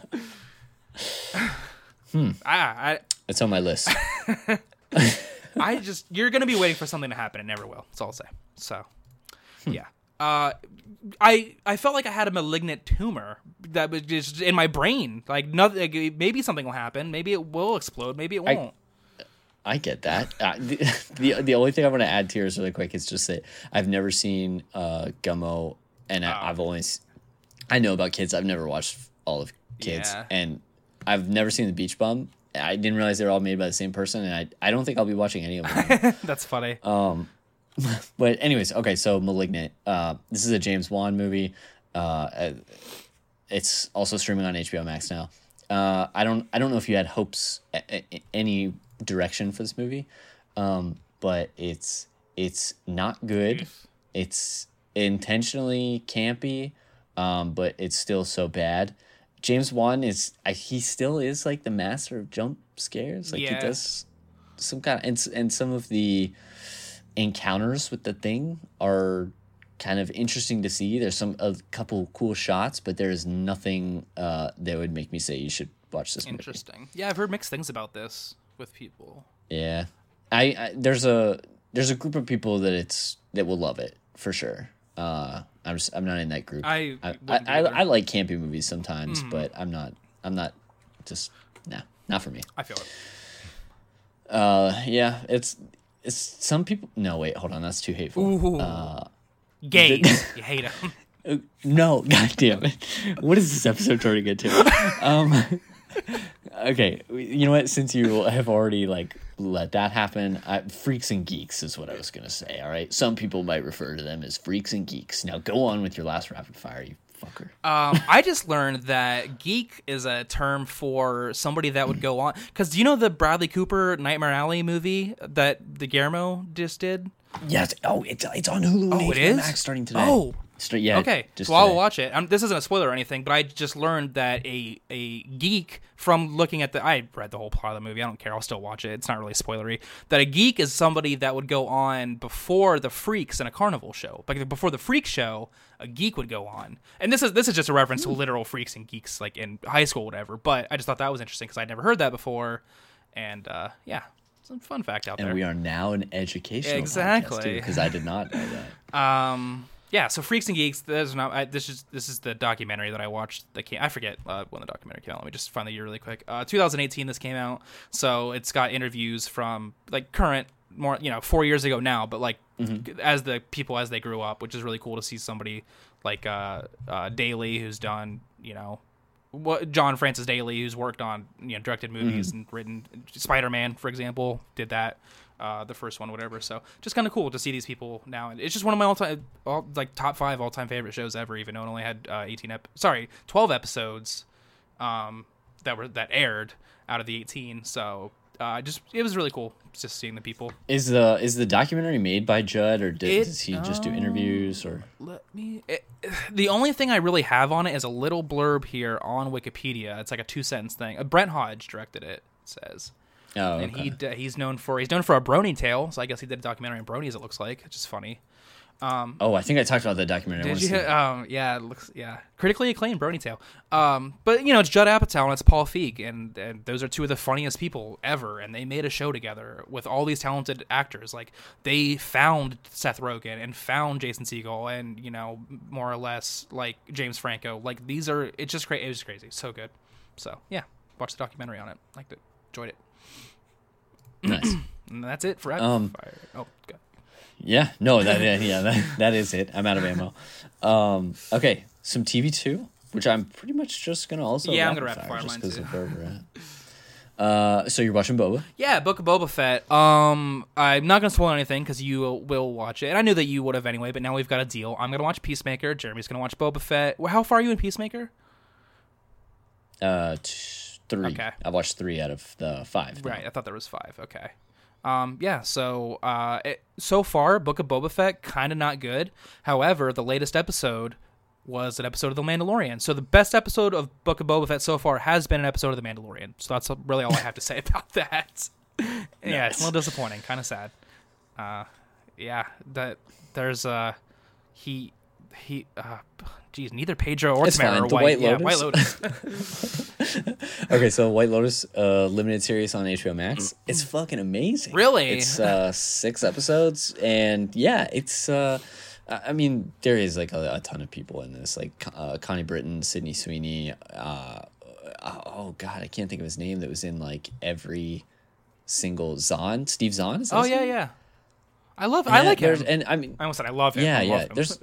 I I, it's on my list. <laughs> I just you're gonna be waiting for something to happen. It never will. That's all I'll say. So, Hmm. yeah. Uh, I I felt like I had a malignant tumor that was just in my brain. Like nothing. Like, maybe something will happen. Maybe it will explode. Maybe it won't. I get that. <laughs> Uh, the, the the only thing I want to add to yours really quick is just that I've never seen uh, Gummo, and Oh. I, I've only I know about kids. I've never watched all of kids, Yeah. and I've never seen the Beach Bum. I didn't realize they were all made by the same person, and I I don't think I'll be watching any of them. <laughs> That's funny. Oh, <laughs> but anyways, okay. So *Malignant*. Uh, this is a James Wan movie. Uh, uh, it's also streaming on HBO Max now. Uh, I don't I don't know if you had hopes a- a- any direction for this movie, um, but it's it's not good. It's intentionally campy, um, but it's still so bad. James Wan is I, he still is like the master of jump scares. Like Yeah. he does some kind of and, and some of the encounters with the thing are kind of interesting to see. There's some a couple cool shots, but there is nothing uh, that would make me say you should watch this movie. Interesting. Yeah, I've heard mixed things about this with people. Yeah, I, I there's a there's a group of people that it's that will love it for sure. Uh, I'm just I'm not in that group. I I, wouldn't I. I like campy movies sometimes, Mm-hmm. but I'm not I'm not just nah not for me. I feel it. Uh, yeah, it's some people. No, wait, hold on, that's too hateful. Ooh. Gays. <laughs> you hate them. Uh, No, <laughs> god damn it. What is this episode turning into? Um <laughs> Okay, you know what? Since you have already like let that happen, I, freaks and geeks is what I was gonna say. All right, some people might refer to them as freaks and geeks. Now go on with your last rapid fire, you fucker. Um, I just learned that geek is a term for somebody that would go on. Because do you know the Bradley Cooper Nightmare Alley movie that the Guillermo just did? Yes. Oh, it's it's on Hulu. Oh, it is? Max starting today. Oh. Yeah. Okay, Just so I'll watch it. Um, this isn't a spoiler or anything, but I just learned that a a geek from looking at the I read the whole plot of the movie. I don't care. I'll still watch it. It's not really spoilery. That a geek is somebody that would go on before the freaks in a carnival show. Like before the freak show, a geek would go on. And this is this is just a reference to literal freaks and geeks like in high school, whatever. But I just thought that was interesting because I'd never heard that before. And uh, yeah, some fun fact out And there. And we are now an educational Exactly. because I did not know that. <laughs> Um, yeah, so Freaks and Geeks. This is not. I, this is this is the documentary that I watched. That came. I forget uh, when the documentary came out. Let me just find the year really quick. Uh, 2018. This came out. So it's got interviews from like current, more you know, four years ago now, but like as the people as they grew up, which is really cool to see somebody like uh, uh, Daley who's done you know. What John Francis Daley, who's worked on you know directed movies and written Spider Man, for example, did that uh, the first one, whatever. So just kind of cool to see these people now, and it's just one of my all time, all, like top five all time favorite shows ever. Even though it only had uh, eighteen, ep- sorry, twelve episodes um, that were that aired out of the eighteen. So uh, just it was really cool just seeing the people. Is the is the documentary made by Judd or did, It- does he just do interviews or? Let me. It, the only thing I really have on it is a little blurb here on Wikipedia. It's like a two sentence thing. Uh, Brent Hodge directed it. It says, Oh, and okay. he d- he's known for he's known for a Brony tale. So I guess he did a documentary on Bronies. It looks like, which is funny. Oh, I think I talked about that documentary. Did you? see Um, yeah, it looks yeah, critically acclaimed Brony Tale. Um, but you know, it's Judd Apatow and it's Paul Feig, and, and those are two of the funniest people ever. And they made a show together with all these talented actors. Like they found Seth Rogen and found Jason Segel, and you know, more or less like James Franco. Like these are it's just great. It was crazy, so good. So yeah, watch the documentary on it. Liked it, enjoyed it. nice. <clears throat> And that's it for Rapid Um, Fire. Oh, God. Yeah, no, that yeah, yeah that, that is it. I'm out of ammo. Um, okay, some TV two, which I'm pretty much just gonna also Yeah, I'm gonna rapid fire just too. of where we're at. Uh, so you're watching Boba? Yeah, Book of Boba Fett. Um, I'm not gonna spoil anything because you will, will watch it, and I knew that you would have anyway. But now we've got a deal. I'm gonna watch Peacemaker. Jeremy's gonna watch Boba Fett. How far are you in Peacemaker? Uh, t- three. Okay. I watched three out of the five. now. Right, I thought there was five. Okay. Um, yeah. So, uh, it, so far, Book of Boba Fett kind of not good. However, the latest episode was an episode of The Mandalorian. So the best episode of Book of Boba Fett so far has been an episode of The Mandalorian. So that's really all I have to say <laughs> about that. <laughs> yeah, it's a little disappointing, kind of sad. Uh, yeah, that there's uh, he he uh, geez, neither Pedro or It's Temuera fine. are The white. White yeah, Lotus. White Lotus. <laughs> <laughs> Okay, so White Lotus uh, limited series on HBO Max. It's fucking amazing. Really? It's uh, six episodes, and yeah, it's. Uh, I mean, there is like a, a ton of people in this, like uh, Connie Britton, Sydney Sweeney. Uh, uh, oh God, I can't think of his name. That was in like every single Zahn. Steve Zahn. Is that oh yeah, name? yeah. I love. I Yeah, like him. there's- And I mean, I almost said I love him. Yeah, I love yeah, him. there's-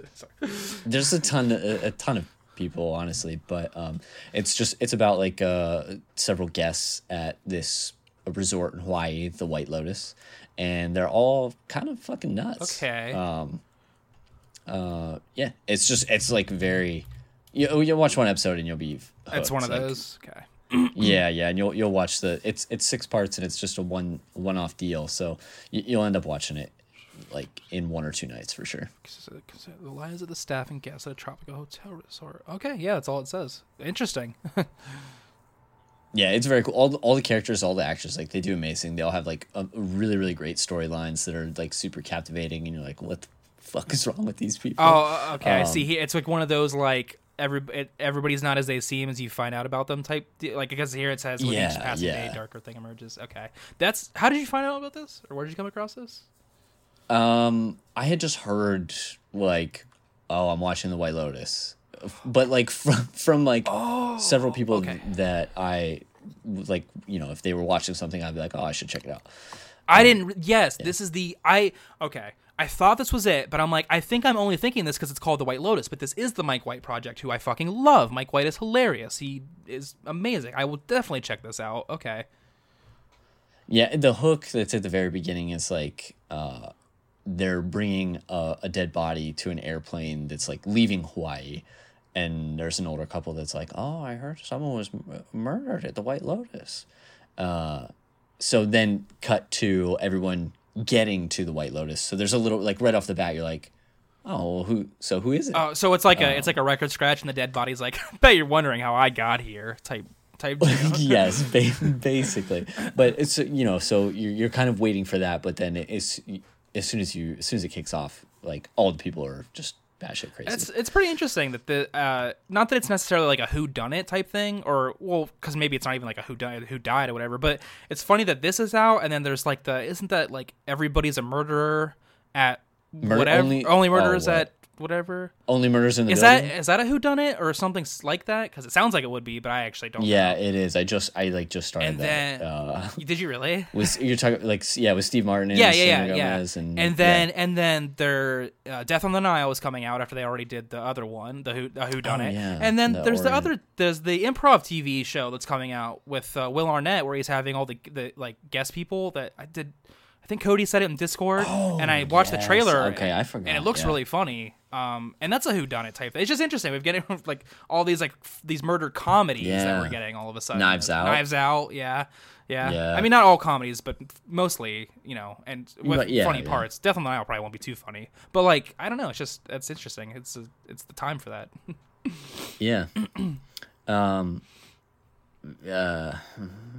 <laughs> there's a ton a, a ton of people honestly but um it's just it's about like uh several guests at this resort in hawaii the white lotus and they're all kind of fucking nuts Okay. um uh yeah it's just it's like very you, you'll watch one episode and you'll be it's one of like- those. Okay. <clears throat> yeah yeah and you'll you'll watch the it's it's six parts and it's just a one one off deal so you, you'll end up watching it like in one or two nights for sure The lions of the staff and guests at a tropical hotel resort. Okay, yeah, that's all it says. Interesting. <laughs> Yeah, it's very cool. All the, all the characters, all the actors, like they do amazing. They all have like a, really really great storylines that are like super captivating, and you're like, what the fuck is wrong with these people? oh, okay. I Um, see. Here, it's like one of those like every it, everybody's not as they seem as you find out about them type. Like because here it says with each Yeah, passing yeah. day, a darker thing emerges. Okay, that's how did you find out about this, or where did you come across this? Um, I had just heard like, oh, I'm watching the White Lotus, but like from from like several people Oh, okay. that I like, you know, if they were watching something, I'd be like, oh, I should check it out. I didn't. re- Yes, this is the I. Okay, I thought this was it, but I'm like, I think I'm only thinking this because it's called the White Lotus. But this is the Mike White project, who I fucking love. Mike White is hilarious. He is amazing. I will definitely check this out. Okay. Yeah, the hook that's at the very beginning is like uh, they're bringing a, a dead body to an airplane that's like leaving Hawaii, and there's an older couple that's like, "Oh, I heard someone was m- murdered at the White Lotus." Uh, so then cut to everyone getting to the White Lotus. So there's a little like right off the bat, you're like, "Oh, well, who? So who is it?" Oh, so it's like a it's like a record scratch, and the dead body's like, <laughs> bet you're wondering how I got here. Type type. <laughs> yes, <laughs> basically. But it's you know, so you're you're kind of waiting for that, but then it's as soon as you as soon as it kicks off, like all the people are just batshit crazy. It's it's pretty interesting that the uh not that it's necessarily like a who done it type thing or well because maybe it's not even like a who died who died or whatever but it's funny that this is out and then there's like the isn't that like everybody's a murderer at Mur- whatever only- only, oh, murderers what? at whatever Only murders in the is that building. is that a who done it or something like that because it sounds like it would be but I actually don't yeah, know. it is. I just I like just started and that. then uh, <laughs> did you really <laughs> was you're talking like yeah with Steve Martin and yeah, yeah, yeah, yeah. And and then and then their uh, Death on the Nile was coming out after they already did the other one, the Who the Who Done Oh, It. yeah, And then the there's the other there's the improv TV show that's coming out with uh, Will Arnett, where he's having all the the like guest people that I did. I think Cody said it in Discord, and I watched yes. the trailer. Okay, I forgot, And it looks yeah. really funny. Um, and that's a who done it type. It's just interesting. We're getting <laughs> like all these like f- these murder comedies that we're getting all of a sudden. Knives Out. Knives Out. Yeah. Yeah. Yeah. I mean, not all comedies, but mostly, you know, and with But yeah, funny yeah. parts. Definitely Out probably won't be too funny, but like I don't know. It's just it's interesting. It's a, it's the time for that. <laughs> Yeah. <clears throat> um. Uh.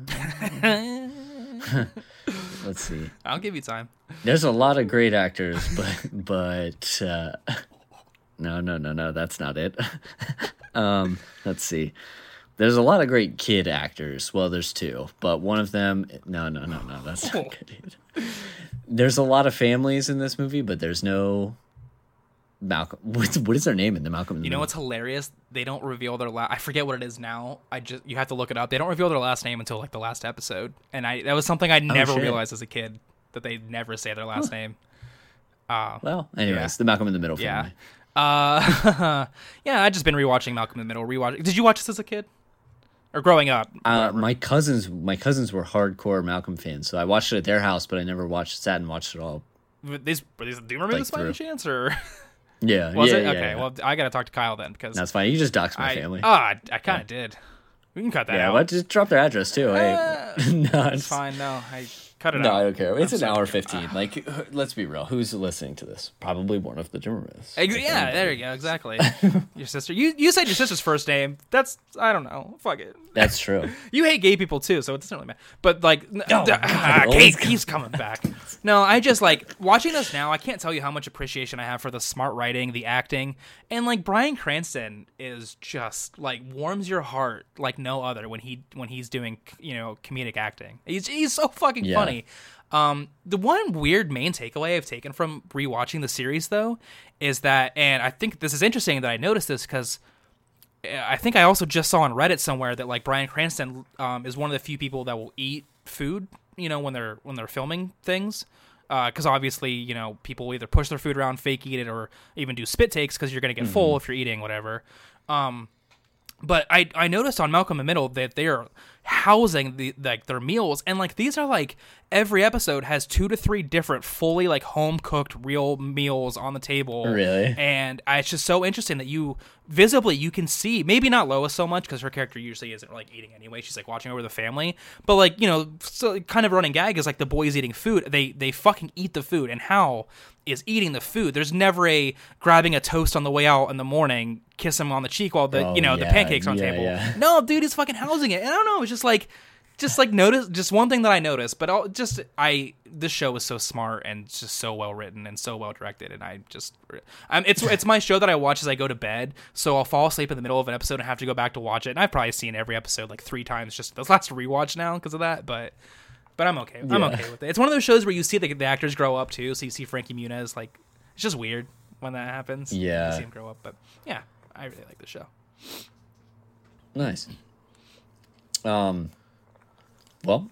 <laughs> let's see. I'll give you time. There's a lot of great actors, but but uh, no, no, no, no. That's not it. <laughs> um. Let's see. There's a lot of great kid actors. Well, there's two, but one of them. No, no, no, no. That's not <laughs> good. Either. There's a lot of families in this movie, but there's no Malcolm. <laughs> What's, what is their name in the Malcolm? in the You know what's hilarious? They don't reveal their last. I forget what it is now. I just you have to look it up. They don't reveal their last name until like the last episode, and I that was something I never Oh, realized as a kid that they never say their last name. Uh, Well, anyways, Yeah. the Malcolm in the Middle yeah, family. uh, <laughs> yeah. I just been rewatching Malcolm in the Middle. Rewatch. Did you watch this as a kid or growing up? Uh, my cousins, my cousins were hardcore Malcolm fans, so I watched it at their house, but I never watched, sat and watched it all. These, were these, do you remember Like this by any chance or <laughs> Yeah, was yeah, it? yeah, okay, yeah. well I gotta talk to Kyle then because that's fine. You just doxed my I family. oh I, I kind of did. We can cut that yeah, out. but just drop their address too. hey, Uh, <laughs> no, It's it's fine. No, I cut it No, out. I don't care. It's I'm an hour <laughs> fifteen. Like, <laughs> let's be real. Who's listening to this? Probably one of the journalists. Ex- yeah, there you go. Exactly. <laughs> your sister. You you said your sister's first name. That's I don't know. Fuck it. That's true. You hate gay people too, so it doesn't really matter. But like, n- Oh, d- God, ah, Kate keeps coming back. No, I just like watching this now. I can't tell you how much appreciation I have for the smart writing, the acting, and like Bryan Cranston is just like warms your heart like no other when he when he's doing you know comedic acting. He's he's so fucking Yeah. Funny. Um, the one weird main takeaway I've taken from rewatching the series though is that, and I think this is interesting that I noticed this because I think I also just saw on Reddit somewhere that like Bryan Cranston um, is one of the few people that will eat food, you know, when they're when they're filming things. Because obviously, you know, people either push their food around, fake eat it, or even do spit takes because you're going to get full if you're eating whatever. Um, but I I noticed on Malcolm in the Middle that they are housing the like their meals and like these are like every episode has two to three different fully like home cooked real meals on the table. Really? And I, it's just so interesting that you visibly you can see maybe not Lois so much because her character usually isn't like eating anyway. She's like watching over the family, but like you know, so kind of running gag is like the boys eating food. They they fucking eat the food, and how is eating the food. There's never a grabbing a toast on the way out in the morning, kiss him on the cheek while the Oh, you know the pancakes on yeah, table. yeah. No, dude, he's fucking housing it. And I don't know. It's just like, just like notice, just one thing that I noticed. But I'll, just I, this show is so smart and just so well written and so well directed. And I just, I'm, it's it's my show that I watch as I go to bed. So I'll fall asleep in the middle of an episode and have to go back to watch it. And I've probably seen every episode like three times just this last rewatch now because of that. But. But I'm okay. I'm Yeah. okay with it. It's one of those shows where you see the, the actors grow up too. So you see Frankie Muniz, like it's just weird when that happens. Yeah. you see him grow up. But yeah, I really like the show. Nice. Um. Well,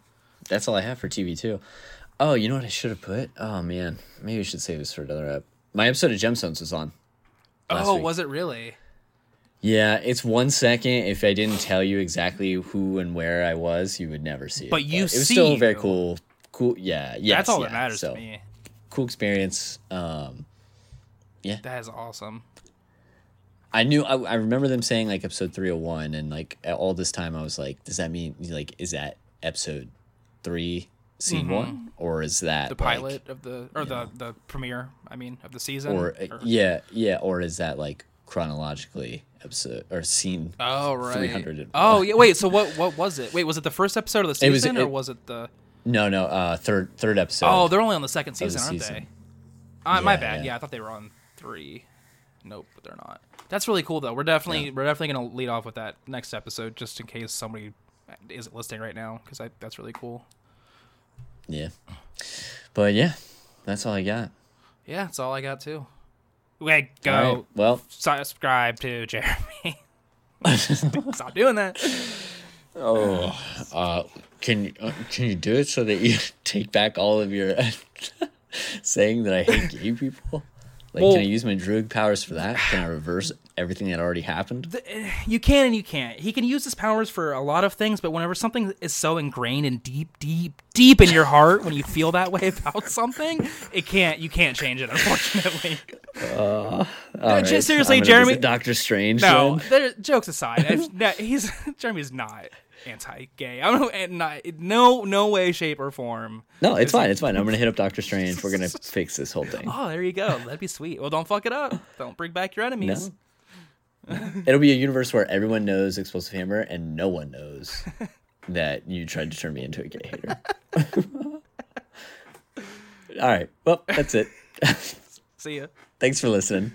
that's all I have for TV too. Oh, you know what I should have put? Oh man, maybe we should save this for another app. My episode of Gemstones was on. oh, week. was it really? Yeah, it's one second. If I didn't tell you exactly who and where I was, you would never see it. But you see, it was still very cool. Cool. Yeah. Yeah. That's all that matters so, to me. Cool experience. Um. Yeah, that is awesome. I knew. I, I remember them saying like episode three hundred one, and like all this time I was like, does that mean like is that episode three, scene one, or is that Mm-hmm. The like- pilot of the or the the premiere, I mean, of the season. or, uh, yeah, yeah, or is that like chronologically episode or scene? Oh right. 300 Oh yeah. Wait. So what? What was it? Wait, was it the first episode of the <laughs> It was- season, it- or was it the? No, no, uh, third third episode. Oh, they're only on the second the season, aren't season. they? Uh, my bad. yeah. Yeah. I thought they were on three. Nope, but they're not. That's really cool though. We're definitely we're definitely gonna lead off with that next episode, just in case somebody isn't listening right now, because that's really cool. yeah, but yeah, that's all I got. Yeah, that's all I got too. Wait, go right, well, subscribe to Jeremy. <laughs> <laughs> Stop doing that. oh, uh, can you uh, can you do it so that you <laughs> take back all of your saying that I hate gay people? Like, Well- can I use my druid powers for that? Can I reverse everything that already happened? you can and you can't. He can use his powers for a lot of things, but whenever something is so ingrained and deep, deep, deep in your heart, when you feel that way about something, it can't. You can't change it, unfortunately. Uh, seriously, Jeremy- Doctor Strange. No, there, jokes aside, I've- <laughs> no, he's <laughs> Jeremy's not anti-gay. I don't know, no, no way, shape, or form. no, it's fine. It's fine. I'm gonna hit up Doctor Strange. We're gonna <laughs> fix this whole thing. Oh, there you go. That'd be sweet. Well, don't fuck it up. Don't bring back your enemies. No. It'll be a universe where everyone knows Explosive Hammer and no one knows <laughs> that you tried to turn me into a gay hater. <laughs> All right. Well, that's it. See ya. Thanks for listening.